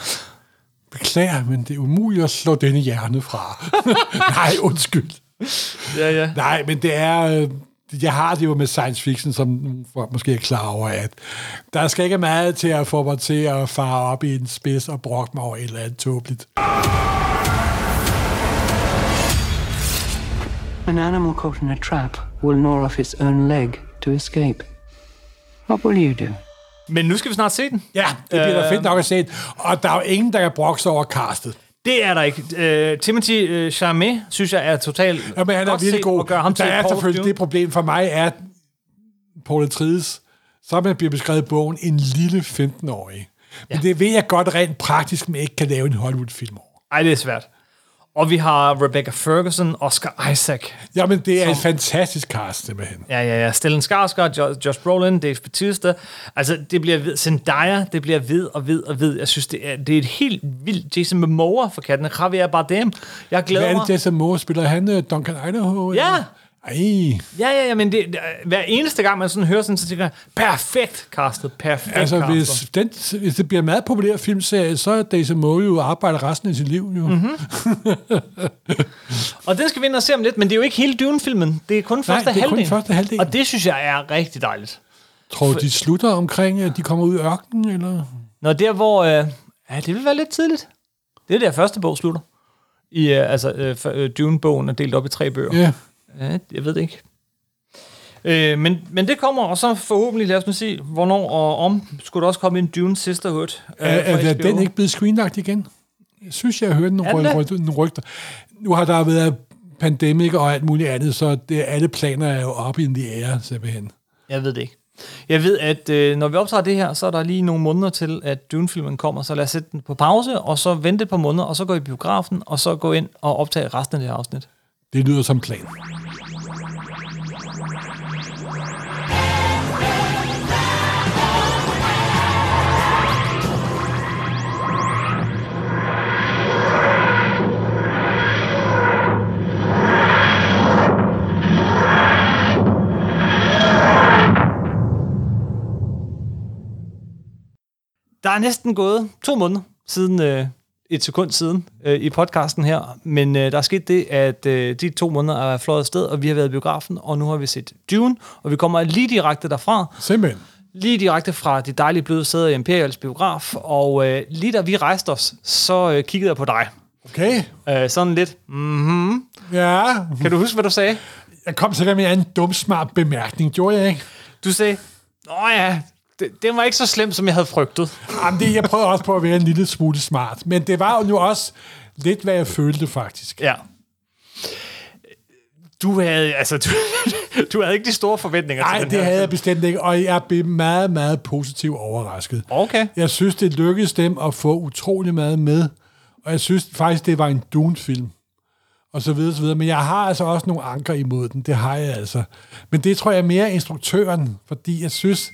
S4: Beklager, men det er umuligt at slå denne hjerne fra. <laughs> Nej, undskyld.
S3: Ja, ja.
S4: Nej, men det er... øh, Jeg har det jo med science fiction, som folk måske er klar over, at der skal ikke meget til at få mig til at fare op i en spids og brokke mig over et eller andet tåbeligt.
S14: An animal caught in a trap will gnaw off its own leg to escape. What will you do?
S3: Men nu skal vi snart se den.
S4: Ja, det bliver da
S3: Øh,
S4: fedt nok at se. Og der er jo ingen, der kan brokke sig over castet.
S3: Det er der ikke. Uh, Timothy uh, Chalamet, synes jeg, er totalt
S4: Jamen, han er virkelig god.
S3: at gøre ham
S4: der
S3: til
S4: er
S3: Paul
S4: selvfølgelig
S3: Dune.
S4: det problem for mig, er, at Paul Atreides, som han bliver beskrevet i bogen, en lille 15-årig. Men ja. det ved jeg godt rent praktisk, man ikke kan lave en Hollywood-film over.
S3: Ej, det er svært. Og vi har Rebecca Ferguson, Oscar Isaac.
S4: Jamen, det er
S3: Som-
S4: et fantastisk cast, simpelthen.
S3: Ja, ja, ja. Stellan Skarsgård, Jo- Josh Brolin, Dave Bautista. Altså, det bliver ved. Zendaya, det bliver ved og ved og ved. Jeg synes, det er, det er et helt vildt Jason Momoa for katten. Javier Bardem. Jeg glæder
S4: Hvad er
S3: mig.
S4: det, Jason Moore spiller? Han øh, Duncan Idaho?
S3: Ja.
S4: eller? Ej,
S3: Ja, ja, ja, men det, hver eneste gang, man sådan hører sådan, så tænker jeg, perfekt castet, perfekt
S4: altså
S3: castet.
S4: hvis, den, hvis det bliver en meget populær filmserie, så er Jason Moore jo arbejder resten af sit liv. Jo.
S3: Mhm. <laughs> Og den skal vi ind og se om lidt, men det er jo ikke hele Dune-filmen. Det er kun første
S4: det er kun
S3: halvdel.
S4: første halvdel.
S3: Og det synes jeg er rigtig dejligt.
S4: Tror du, de slutter omkring, at de kommer ud i ørkenen? Eller?
S3: Når der, hvor... Øh, ja, det vil være lidt tidligt. Det er der første bog slutter. I, øh, altså, øh, øh, Dune-bogen er delt op i tre bøger.
S4: Ja.
S3: Ja jeg ved det ikke. Øh, men, men det kommer, og så forhåbentlig, lad os nu se, hvornår og om, skulle der også komme en Dune Sisterhood. øh,
S4: Er, er den ikke blevet screenlagt igen? Jeg synes, jeg har hørt nogle,
S3: Er den
S4: ry-
S3: det?
S4: ry- nogle rygter. Nu har der været pandemik og alt muligt andet, så det, alle planer er jo op i the air, simpelthen.
S3: Jeg ved det ikke. Jeg ved, at øh, når vi optager det her, så er der lige nogle måneder til, at Dune-filmen kommer, så lad os sætte den på pause, og så vente et par måneder, og så gå i biografen, og så gå ind og optage resten af det her afsnit.
S4: Det lyder som plan.
S3: Der er næsten gået to måneder siden, øh, et sekund siden øh, i podcasten her, men øh, der er sket det, at øh, de to måneder er fløjet afsted, og vi har været i biografen, og nu har vi set Dune, og vi kommer lige direkte derfra.
S4: Simpelthen.
S3: Lige direkte fra de dejlige bløde sæder i Imperials biograf, og øh, lige da vi rejste os, så øh, kiggede jeg på dig.
S4: Okay.
S3: Øh, sådan lidt, mhm.
S4: Ja.
S3: Kan du huske, hvad du sagde?
S4: Jeg kom sikkert med en dum, smart bemærkning, gjorde jeg ikke?
S3: Du sagde, åh ja, det, det var ikke så slemt, som jeg havde frygtet.
S4: Jamen, det, jeg prøvede også på at være en lille smule smart, men det var jo også lidt, hvad jeg følte faktisk.
S3: Ja. Du havde, altså, du, du havde ikke de store forventninger
S4: Nej,
S3: til den
S4: det
S3: her
S4: havde jeg bestemt ikke, og jeg blev meget, meget positivt overrasket.
S3: Okay.
S4: Jeg synes, det lykkedes dem at få utrolig meget med, og jeg synes faktisk, det var en Dune-film. og så videre, så videre. Men jeg har altså også nogle anker imod den, det har jeg altså. Men det tror jeg er mere instruktøren, fordi jeg synes,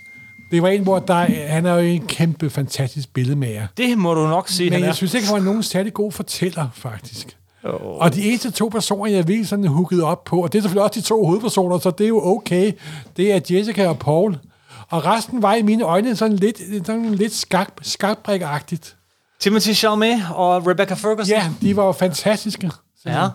S4: det var en, hvor der, er- han er jo en kæmpe, fantastisk billedmager.
S3: Det må du nok sige,
S4: Men
S3: han er.
S4: jeg synes ikke, han var nogen særlig god fortæller, faktisk. Oh. Og de eneste to personer, jeg virkelig sådan hooket op på, og det er selvfølgelig også de to hovedpersoner, så det er jo okay, det er Jessica og Paul. Og resten var i mine øjne sådan lidt, sådan lidt skak, skakbrik-agtigt.
S3: Timothy Chalamet og Rebecca Ferguson.
S4: Ja, de var jo fantastiske.
S3: Ja.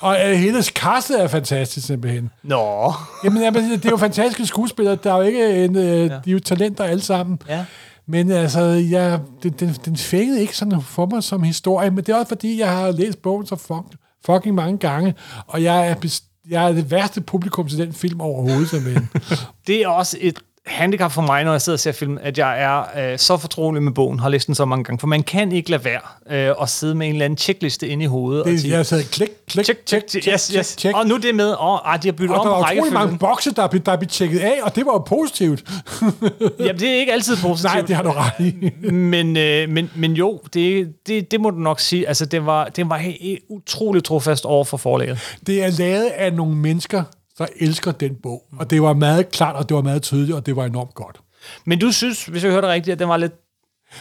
S4: Og uh, hele castet er fantastisk simpelthen.
S3: Nå.
S4: Jamen, jamen, det er jo fantastiske skuespillere. Der er jo ikke en, uh, ja. De er jo talenter alle sammen.
S3: Ja.
S4: Men altså, jeg, den, den, den fængede ikke sådan for mig som historie, men det er også fordi, jeg har læst bogen så fuck, fucking mange gange, og jeg er, jeg er det værste publikum til den film overhovedet, simpelthen. <laughs>
S3: Det er også et handicap for mig, når jeg sidder og ser film, at jeg er øh, så fortrolig med bogen, har læst den så mange gange, for man kan ikke lade være øh, at sidde med en eller anden checkliste inde i hovedet. og
S4: Det,
S3: sige,
S4: jeg sad klik, klik,
S3: check, check, check, yes, yes.
S4: check.
S3: Og nu det med, og ej, de har byttet
S4: Og
S3: om
S4: der var utrolig mange bokse, der blev, der blev tjekket af, og det var jo positivt. <laughs>
S3: Jamen, det er ikke altid positivt.
S4: Nej, det har du ret i. <laughs>
S3: men, øh, men, men jo, det, det, det må du nok sige. Altså, det var, det var utroligt trofast over for forlaget.
S4: Det er lavet af nogle mennesker, der elsker den bog. Og det var meget klart, og det var meget tydeligt, og det var enormt godt.
S3: Men du synes, hvis jeg hørte det rigtigt, at den var lidt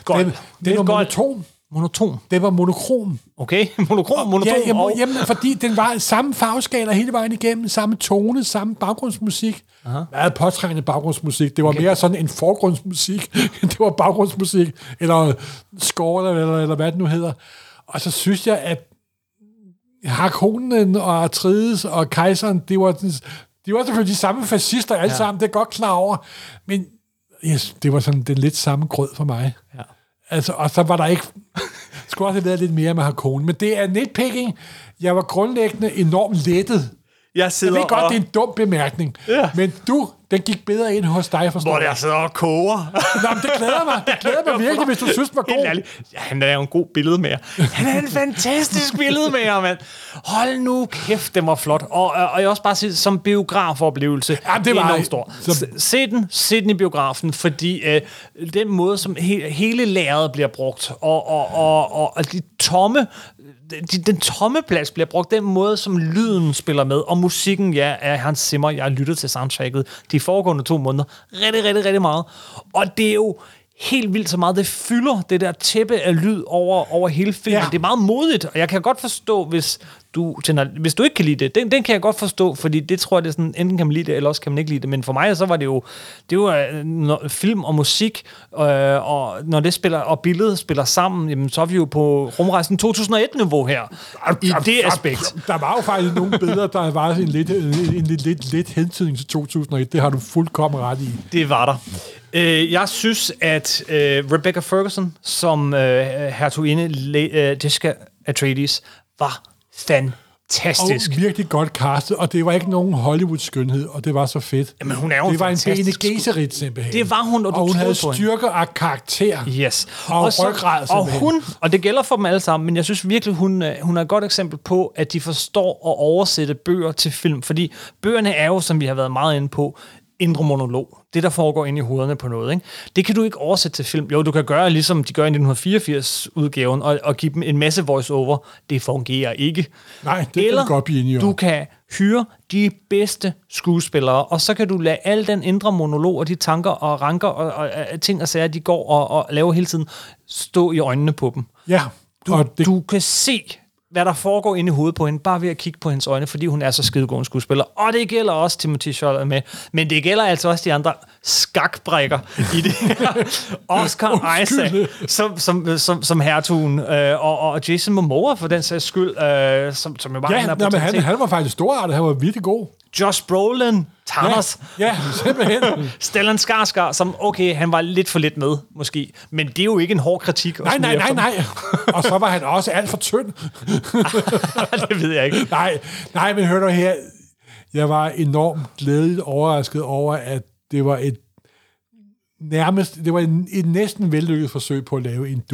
S3: gold.
S4: Den,
S3: lidt
S4: den var
S3: gold.
S4: monoton.
S3: Monoton?
S4: Det var monokrom.
S3: Okay, <laughs> monokrom, monoton.
S4: Ja, jamen,
S3: og-
S4: jamen, fordi den var samme farveskala hele vejen igennem, samme tone, samme baggrundsmusik.
S3: Aha.
S4: Meget påtrængende baggrundsmusik. Det var okay. mere sådan en forgrundsmusik, <laughs> end det var baggrundsmusik, eller score, eller, eller, eller hvad det nu hedder. Og så synes jeg, at Harkonnen og Artrides og Kejseren, det var, sådan- de var selvfølgelig de samme fascister alle
S3: Ja.
S4: sammen, det er jeg godt klar over. Men yes, det var sådan den lidt samme grød for mig.
S3: Ja.
S4: Altså, og så var der ikke... skulle også have været lidt mere med Harkonnen. Men det er nitpicking. Jeg var grundlæggende enormt lettet.
S3: Jeg
S4: Jeg
S3: sidder
S4: ved godt,
S3: og...
S4: det er en dum bemærkning.
S3: Ja.
S4: Men du, den gik bedre ind hos dig, forstår
S3: Hvor
S4: jeg
S3: sidder og koger.
S4: Nå, men det glæder mig. Det glæder mig <laughs> virkelig, hvis du synes, den var god.
S3: Ja, han er jo en god billedmager. Han er en fantastisk billedmager, mand. Hold nu kæft, det var flot. Og, og jeg også bare sige, som biografoplevelse,
S4: Ja, det var-
S3: enormt stor.
S4: så-
S3: Se, den, se den i biografen, fordi øh, den måde, som he, hele lærret bliver brugt, og, og, og, og, og de tomme, den, den tomme plads bliver brugt, den måde, som lyden spiller med, og musikken, ja, er Hans Zimmer. Jeg har lyttet til soundtracket de foregående to måneder rigtig, rigtig, rigtig meget. Og det er jo helt vildt så meget, det fylder det der tæppe af lyd over, over hele filmen. Ja. Det er meget modigt, og jeg kan godt forstå, hvis du, tænder, hvis du ikke kan lide det. Den, den kan jeg godt forstå, fordi det tror jeg, det er sådan, enten kan man lide det, eller også kan man ikke lide det. Men for mig, så var det jo, det var øh, når film og musik, øh, og når det spiller, og billedet spiller sammen, jamen, så er vi jo på rumrejsen 2001-niveau her. I det aspekt.
S4: Der var jo faktisk nogle billeder, der var en lidt, en, en lidt, lidt, lidt hentydning til 2001. Det har du fuldkommen ret i.
S3: Det var der. Øh, jeg synes, at øh, Rebecca Ferguson som øh, hertuginde Le- øh, Jessica Atreides var fantastisk.
S4: Og virkelig godt castet, og det var ikke nogen Hollywood-skønhed, og det var så fedt.
S3: Jamen, hun er jo
S4: det var en Bene Gesserit, simpelthen.
S3: Det var hun, og
S4: og hun havde styrker og karakter.
S3: Yes.
S4: Og
S3: så-
S4: ryggrad,
S3: og hun, og det gælder for dem alle sammen, men jeg synes virkelig, hun, øh, hun er et godt eksempel på, at de forstår at oversætte bøger til film, fordi bøgerne er jo, som vi har været meget inde på, indre monolog. Det, der foregår inde i hovederne på noget. Ikke? Det kan du ikke oversætte til film. Jo, du kan gøre ligesom de gør i 1984-udgaven, og, og give dem en masse voice-over. Det fungerer ikke.
S4: Nej, det kan
S3: Eller
S4: vi godt blive enige om.
S3: du kan hyre de bedste skuespillere, og så kan du lade al den indre monolog og de tanker og ranker og, og, og ting og sager, de går og, og laver hele tiden, stå i øjnene på dem.
S4: Ja,
S3: Du,
S4: og det,
S3: du kan se, hvad der foregår inde i hovedet på hende, bare ved at kigge på hendes øjne, fordi hun er så skidegod en skuespiller. Og det gælder også Timothy Chalamet med, men det gælder altså også de andre skakbrækker i det her. <laughs> Oscar Isaac, som, som, som, som hertugen, øh, og, og Jason Momoa for den sags skyld, øh, som, som jo bare
S4: ja,
S3: han
S4: nej, men han, han var faktisk storartet. Han var virkelig god.
S3: Josh Brolin, Thanos.
S4: Ja, ja simpelthen. <laughs>
S3: Stellan Skarsgård, som, okay, han var lidt for lidt med, måske. Men det er jo ikke en hård kritik.
S4: Nej, nej, nej, nej. Og så var han også alt for tynd. <laughs>
S3: det ved jeg ikke.
S4: nej, nej, men hør du her. Jeg var enormt glædeligt overrasket over, at det var et nærmest, det var en, et næsten vellykket forsøg på at lave en <laughs>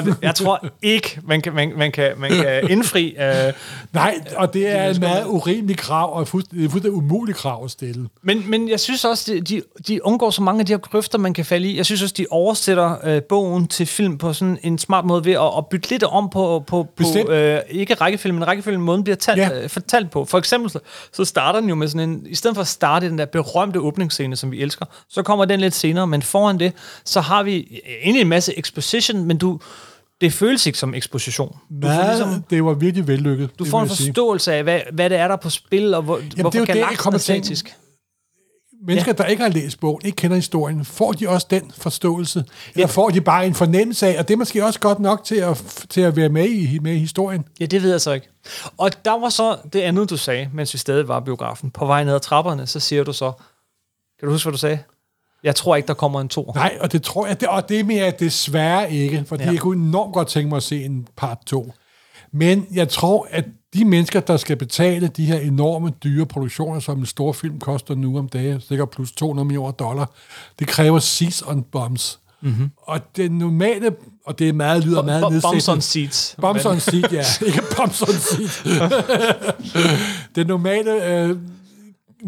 S3: det- jeg tror ikke, man kan, man, man kan, man kan indfri... Øh,
S4: Nej, og det er et meget urimeligt krav, og fuldst- det er fuldstændig umuligt krav at stille.
S3: Men, men jeg synes også, de, de, de undgår så mange af de her grøfter, man kan falde i. Jeg synes også, de oversætter øh, bogen til film på sådan en smart måde ved at, at bytte lidt om på, på, på øh, ikke rækkefølgen, men rækkefølgen måden bliver talt,
S4: Ja.
S3: øh, fortalt på. For eksempel, så, starter den jo med sådan en, i stedet for at starte den der berømte åbningsscene, som vi elsker, så kommer den lidt senere, men foran det, så har vi øh, egentlig en masse exposition, men du, det føles ikke som eksposition. Du
S4: Nej,
S3: ligesom,
S4: det var virkelig vellykket.
S3: du får en
S4: jeg sige.
S3: forståelse af, hvad, hvad det er, der er på spil, og hvor, Jamen, hvorfor
S4: det er jo
S3: er statisk.
S4: Mennesker, der ikke har læst bogen, ikke kender historien, får de også den forståelse? Eller får de bare en fornemmelse af, og det er måske også godt nok til at, til at være med i, med i historien?
S3: Ja, det ved jeg så ikke. Og der var så det andet, du sagde, mens vi stadig var biografen. På vej ned ad trapperne, så siger du så... Kan du huske, hvad du sagde? Jeg tror ikke, der kommer en to.
S4: Nej, og det tror jeg, det, og det er mere desværre ikke, fordi ja. Jeg kunne enormt godt tænke mig at se en part 2. Men jeg tror, at de mennesker, der skal betale de her enorme dyre produktioner, som en stor film koster nu om dagen, sikkert plus 200 millioner dollar, det kræver seats on bombs. Mm-hmm. Og det normale, og det er meget, lyder meget
S3: Bo-
S4: nedsættende.
S3: bombs on seats.
S4: Bombs on seat, ja. <laughs> Ikke bombs on seat. <laughs> det normale øh,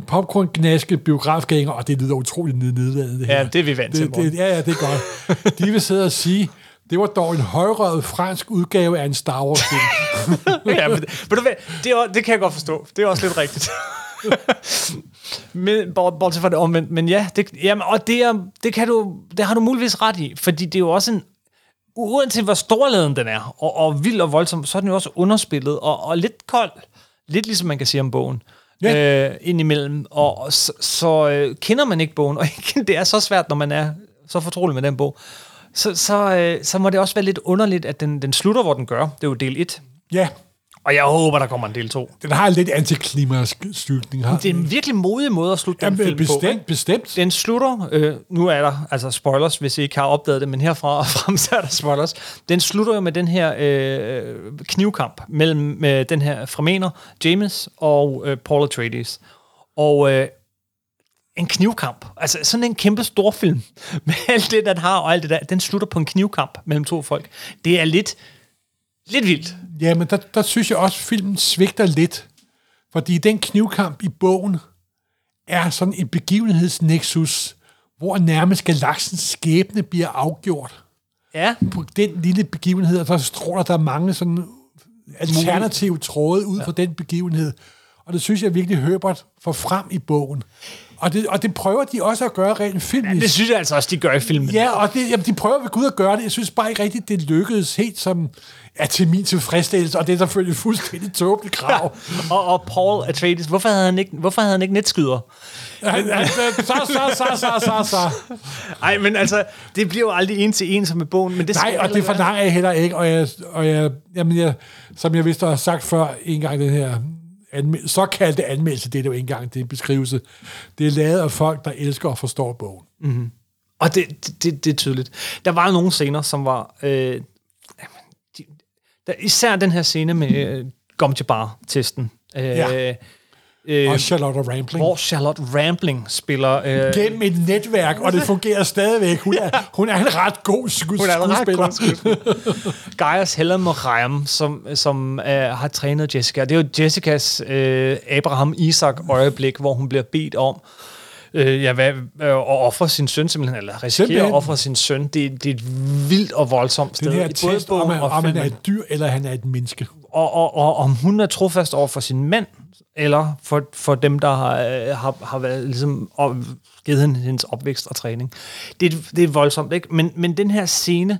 S4: popcorn-gnaske biografgænger, og det lyder utroligt nedladende. det her.
S3: Ja, det er vi vant til,
S4: Det, det, ja, ja, det er godt. De vil sidde og sige, det var dog en højrøget fransk udgave af en Star Wars-film. <laughs>
S3: ja, men, ved du det, er, det kan jeg godt forstå. Det er også lidt rigtigt. men, bort- bortset fra det omvendt. Men ja, det, jamen, og det, er, det, kan du, det har du muligvis ret i, fordi det er jo også en... Uanset hvor storladen den er, og, og vild og voldsom, så er den jo også underspillet, og, og lidt kold. Lidt ligesom man kan sige om bogen.
S4: Ja.
S3: Øh, indimellem. Og, så, så øh, kender man ikke bogen, <laughs> og det er så svært, når man er så fortrolig med den bog, så, så, øh, så må det også være lidt underligt, at den, den slutter, hvor den gør. Det er jo del 1.
S4: ja,
S3: Og jeg håber, der kommer en del 2.
S4: den har en lidt antiklimask slutning. Har.
S3: Det er en virkelig modig måde at slutte den
S4: Jamen,
S3: film på.
S4: bestemt,
S3: ikke?
S4: bestemt.
S3: Den slutter, øh, nu er der altså spoilers, hvis I ikke har opdaget det, men herfra og <laughs> frem så er der spoilers. Den slutter jo med den her øh, knivkamp mellem øh, den her fremener, James og øh, Paul Atreides. Og øh, en knivkamp, altså sådan en kæmpe stor film, <laughs> med alt det, den har og alt det der, den slutter på en knivkamp mellem to folk. Det er lidt, lidt vildt.
S4: Ja, men der, der synes jeg også, at filmen svigter lidt. Fordi den knivkamp i bogen er sådan en begivenhedsnexus, hvor nærmest galaksens skæbne bliver afgjort.
S3: Ja.
S4: På den lille begivenhed, og der stråler der mange sådan alternative tråde ud ja. fra den begivenhed. Og det synes jeg virkelig Herbert får frem i bogen. Og det, og det prøver de også at gøre rent filmisk.
S3: Ja, det synes jeg altså også, de gør i filmen.
S4: Ja, og det, jamen, de prøver ved Gud at gøre det. Jeg synes bare ikke rigtigt, det lykkedes helt som ja, til min tilfredsstillelse, og det er selvfølgelig fuldstændig tåbeligt krav. <laughs>
S3: og, og Paul Atreides, hvorfor havde han ikke, hvorfor havde han ikke netskyder?
S4: Så, så, så, så, så, så.
S3: Ej, men altså, det bliver jo aldrig en til en som med bogen. Men det
S4: Nej, og det forlanger jeg heller ikke, og jeg, og jeg, jamen jeg, som jeg vist har sagt før en gang, den her anmeld- såkaldte anmeldelse, det er det jo ikke engang, det er en beskrivelse. Det er lavet af folk, der elsker og forstår bogen.
S3: Mm-hmm. Og det, det, det, er tydeligt. Der var nogle scener, som var... Øh, der, især den her scene med øh, Gom Jabbar-testen. Øh,
S4: Ja.
S3: Øh,
S4: Og Charlotte Rampling.
S3: Hvor Charlotte Rampling spiller... Øh,
S4: Gennem et netværk, og det fungerer stadigvæk. Hun er, <laughs> hun er en ret god sku-
S3: Hun er en ret god skuespiller. <laughs> Gaius Hella Moraim, som, som øh, har trænet Jessica. Det er jo Jessicas øh, Abraham Isaac øjeblik, hvor hun bliver bedt om øh, ja, hvad, øh, at ofre sin søn, simpelthen, eller risikere at ofre sin søn. Det, det er et vildt og voldsomt sted.
S4: Den her
S3: både
S4: test, om,
S3: og
S4: om han er et dyr, eller han er et menneske.
S3: og, og, og om hun er trofast over for sin mand, eller for, for dem, der har, øh, har, har været, ligesom, og givet hende hendes opvækst og træning. Det, det er voldsomt, ikke? Men, men den her scene, øh,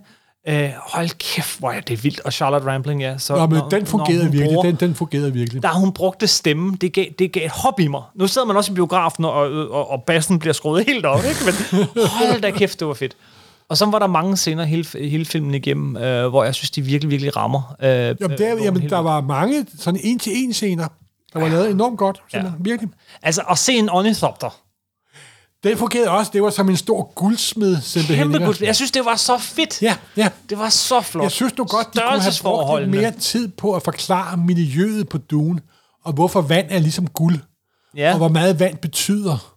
S3: hold kæft, hvor er det vildt. Og Charlotte Rampling, ja. Så
S4: Nå, men
S3: når-
S4: den fungerede virkelig.
S3: bruger-
S4: Den, den fungerede virkelig.
S3: der har hun brugt det stemme. Det gav, det gav et hop i mig. Nu sidder man også i biografen, og, og, og bassen bliver skruet helt op, ikke? Men <laughs> hold da kæft, det var fedt. Og så var der mange scener hele, hele filmen igennem, øh, hvor jeg synes, de virkelig, virkelig rammer. Øh,
S4: Jamen, der, jamen, der var mange sådan en-til-en scener, der var lavet enormt godt. Ja. Virkelig.
S3: Altså, at se en ornithopter.
S4: Den fungerede også. Det var som en stor guldsmed, simpelthen.
S3: Kæmpe
S4: ikke?
S3: guld. Jeg synes, det var så fedt.
S4: Ja, ja.
S3: Det var så flot.
S4: Jeg synes nu godt, de kunne have brugt lidt mere tid på at forklare miljøet på Dune, og hvorfor vand er ligesom guld,
S3: Ja.
S4: og hvor meget vand betyder.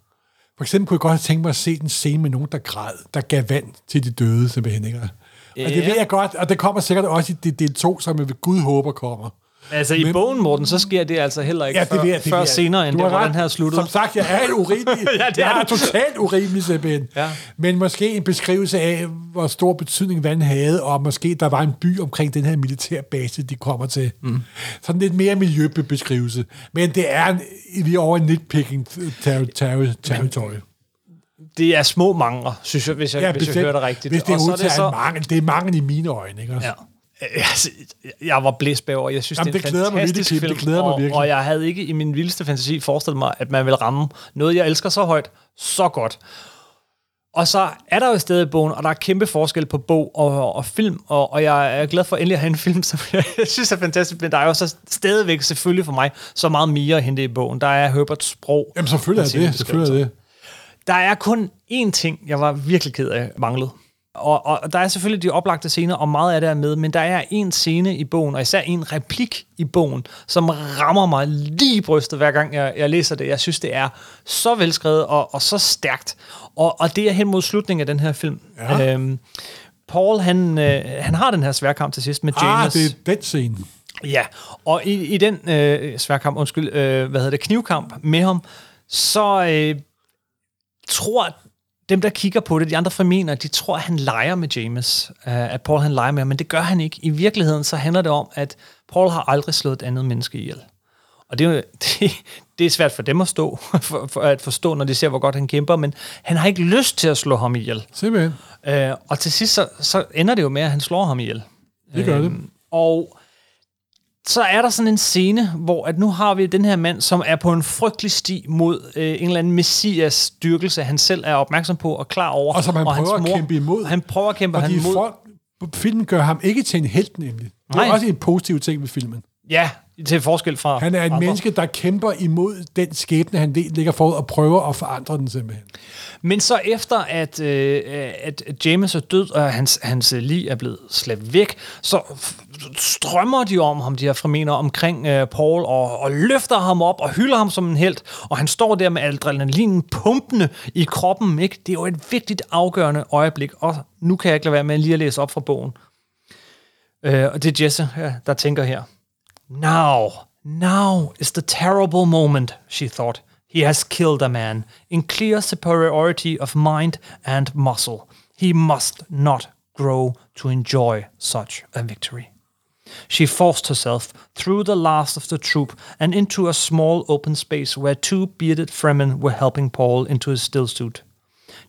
S4: For eksempel kunne jeg godt have tænkt mig at se den scene med nogen, der græd, der gav vand til de døde, simpelthen. Ikke? Og det ved jeg godt, og det kommer sikkert også i del- del 2, som jeg ved Gud håber kommer.
S3: Altså i bogen, Morten, så sker det altså heller ikke
S4: Ja, det
S3: før,
S4: jeg, det
S3: før
S4: jeg.
S3: senere, end
S4: Du
S3: der,
S4: har
S3: hvor
S4: ret.
S3: den her sluttede.
S4: Som sagt, jeg er en urimelig. <laughs>
S3: Ja, det
S4: jeg
S3: er
S4: er
S3: du.
S4: totalt urimelig, simpelthen.
S3: Ja.
S4: Men måske en beskrivelse af, hvor stor betydning vand havde, og måske der var en by omkring den her militærbase, de kommer til. Mm. Sådan lidt mere miljøbeskrivelse. Men det er en, vi er over en nitpicking ter- ter- territory.
S3: Det er små mangler, synes jeg, hvis jeg, ja, hvis jeg hører det rigtigt.
S4: Hvis det er
S3: Og så
S4: ud til så... en mangel, det er mangel i mine øjne, ikke?
S3: Ja. Altså, jeg var blæst bagover. Jeg synes,
S4: Jamen,
S3: det er
S4: det
S3: en
S4: mig
S3: fantastisk
S4: virkelig,
S3: film.
S4: det glæder mig
S3: og,
S4: virkelig.
S3: og jeg havde ikke i min vildeste fantasi forestillet mig, at man vil ramme noget, jeg elsker så højt, så godt. Og så er der jo stadig i bogen, og der er kæmpe forskel på bog og, og film, og, og jeg er glad for endelig at have en film, <laughs> som jeg synes er fantastisk, men der er jo så stadigvæk selvfølgelig for mig så meget mere at hente i bogen. Der er Herberts sprog.
S4: Jamen selvfølgelig er det, selvfølgelig er det.
S3: Der er kun én ting, jeg var virkelig ked af manglede. Og, og der er selvfølgelig de oplagte scener, og meget af det er med, men der er en scene i bogen, og især en replik i bogen, som rammer mig lige i brystet, hver gang jeg, jeg læser det. Jeg synes, det er så velskrevet og, og så stærkt. Og, og det er hen mod slutningen af den her film.
S4: Ja.
S3: Øhm, Paul, han, øh, han har den her sværkamp til sidst med James.
S4: Ah, det er den scene.
S3: Ja, og i, i den øh, sværkamp, undskyld, øh, hvad hedder det, knivkamp med ham, så øh, tror dem, der kigger på det, de andre formener, de tror, at han leger med James, øh, at Paul han leger med ham, men det gør han ikke. I virkeligheden så handler det om, at Paul har aldrig slået et andet menneske ihjel. Og det er, <laughs> det, det er svært for dem at stå, <laughs> for, for at forstå, når de ser, hvor godt han kæmper, men han har ikke lyst til at slå ham ihjel.
S4: Simpelthen.
S3: Øh, og til sidst, så, så ender det jo med, at han slår ham ihjel.
S4: Det gør det.
S3: Øhm, Og så er der sådan en scene, hvor at nu har vi den her mand, som er på en frygtelig sti mod øh, en eller anden messias dyrkelse, han selv er opmærksom på og klar over.
S4: Og som han
S3: hans
S4: prøver at
S3: mor-
S4: kæmpe imod.
S3: Han prøver at kæmpe imod.
S4: folk, filmen gør ham ikke til en helt, nemlig. Det er
S3: Nej.
S4: også en positiv ting ved filmen.
S3: Ja, til forskel fra
S4: Han er et
S3: andre.
S4: menneske, der kæmper imod den skæbne, han ligger forud, og prøver at forandre den simpelthen.
S3: Men så efter, at, øh, at James er død, og hans, hans lig er blevet slæbt væk, så strømmer de om ham, de her formener, omkring øh, Paul, og, og løfter ham op og hylder ham som en held. Og han står der med adrenalinen pumpende i kroppen. Ikke? Det er jo et vigtigt, afgørende øjeblik, og nu kan jeg ikke lade være med lige at læse op fra bogen. Øh, og det er Jesse, ja, der tænker her. Now, now is the terrible moment, she thought. He has killed a man in clear superiority of mind and muscle. He must not grow to enjoy such a victory. She forced herself through the last of the troop and into a small open space where two bearded Fremen were helping Paul into his still suit.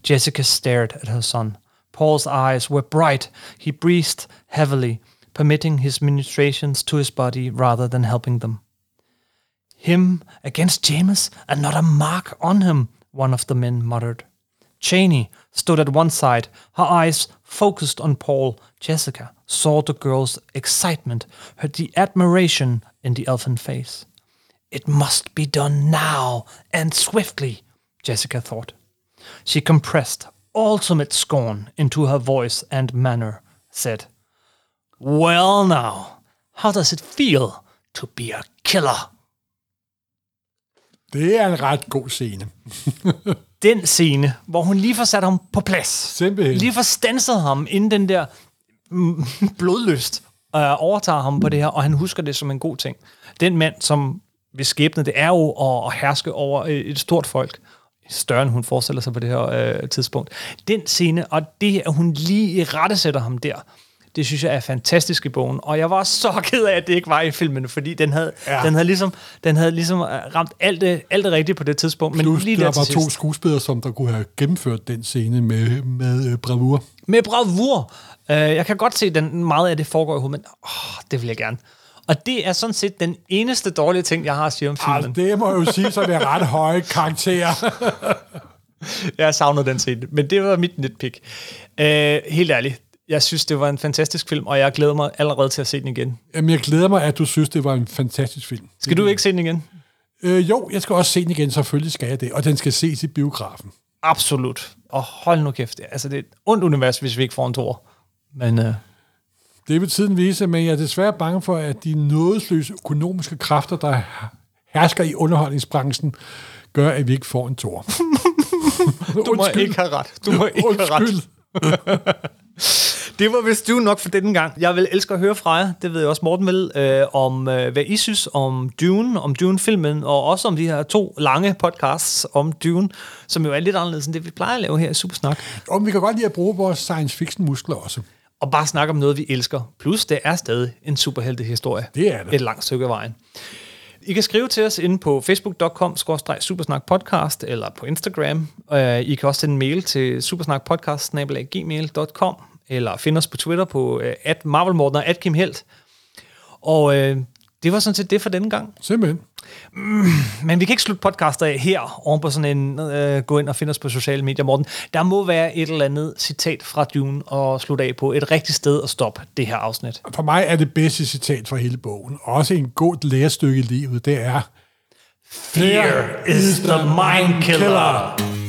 S3: Jessica stared at her son. Paul's eyes were bright. He breathed heavily, permitting his ministrations to his body rather than helping them. Him against James and not a mark on him, one of the men muttered. Cheney stood at one side, her eyes focused on Paul. Jessica saw the girl's excitement, heard the admiration in the elfin face. It must be done now and swiftly, Jessica thought. She compressed ultimate scorn into her voice and manner, said, Well, now, how does it feel to be a killer?
S4: Det er en ret god scene. <laughs>
S3: Den scene, hvor hun lige får sat ham på plads.
S4: Simpelthen.
S3: Lige får stanset ham, inden den der mm, <laughs> blodlyst øh, overtager ham på det her, og han husker det som en god ting. Den mand, som ved skæbne, det er jo at, at herske over øh, et stort folk, større end hun forestiller sig på det her øh, tidspunkt. Den scene, og det, at hun lige i rette sætter ham der, det synes jeg er fantastisk i bogen. Og jeg var så <laughs> ked af, at det ikke var i filmen, fordi den havde,
S4: Ja.
S3: den havde, ligesom, den havde ligesom øh, ramt alt det, alt det rigtige på det tidspunkt. Men
S4: Plus,
S3: lige
S4: der
S3: der
S4: var
S3: til
S4: to
S3: sidst.
S4: skuespillere, som der kunne have gennemført den scene med, med øh, bravur.
S3: Med bravur. Uh, jeg kan godt se, at den, meget af det foregår i hovedet, men oh, det vil jeg gerne. Og det er sådan set den eneste dårlige ting, jeg har at sige om filmen.
S4: Altså, det må jeg jo sige, så det er ret høje karakterer. <laughs>
S3: jeg savner den scene, men det var mit nitpick. Uh, helt ærligt, jeg synes, det var en fantastisk film, og jeg glæder mig allerede til at se den igen.
S4: Jamen, jeg glæder mig, at du synes, det var en fantastisk film.
S3: Skal du ikke se den igen?
S4: Øh, jo, jeg skal også se den igen, selvfølgelig skal jeg det. Og den skal ses i biografen.
S3: Absolut. Og hold nu kæft, altså det er et ondt univers, hvis vi ikke får en tor. Men uh,
S4: Det vil tiden vise, men jeg er desværre bange for, at de nådesløse økonomiske kræfter, der hersker i underholdningsbranchen, gør, at vi ikke får en tor. <laughs>
S3: Du må ikke have ret. Du må ikke have ret. <laughs> Det var vist du nok for denne gang. Jeg vil elske at høre fra jer, det ved jeg også Morten vil, øh, om øh, hvad I synes om Dune, om Dune-filmen, og også om de her to lange podcasts om Dune, som jo er lidt anderledes end det, vi plejer at lave her i Supersnak.
S4: Og vi kan godt lide at bruge vores science fiction muskler også.
S3: Og bare snakke om noget, vi elsker. Plus, det er stadig en superheltehistorie.
S4: Det er det.
S3: Et langt stykke af vejen. I kan skrive til os inde på facebook.com supersnakpodcast eller på Instagram. Uh, I kan også sende en mail til supersnakpodcast.gmail.com eller finde os på Twitter på uh, at marvelmorten og at Kim Helt. Og uh, det var sådan set det for denne gang.
S4: Simpelthen.
S3: Men vi kan ikke slutte podcaster af her, oven på sådan en, øh, gå ind og finde os på sociale medier, Morten. Der må være et eller andet citat fra Dune og slutte af på. Et rigtigt sted at stoppe det her afsnit.
S4: For mig er det bedste citat fra hele bogen, også en god lærestykke i livet, det er
S3: Fear is the mind killer.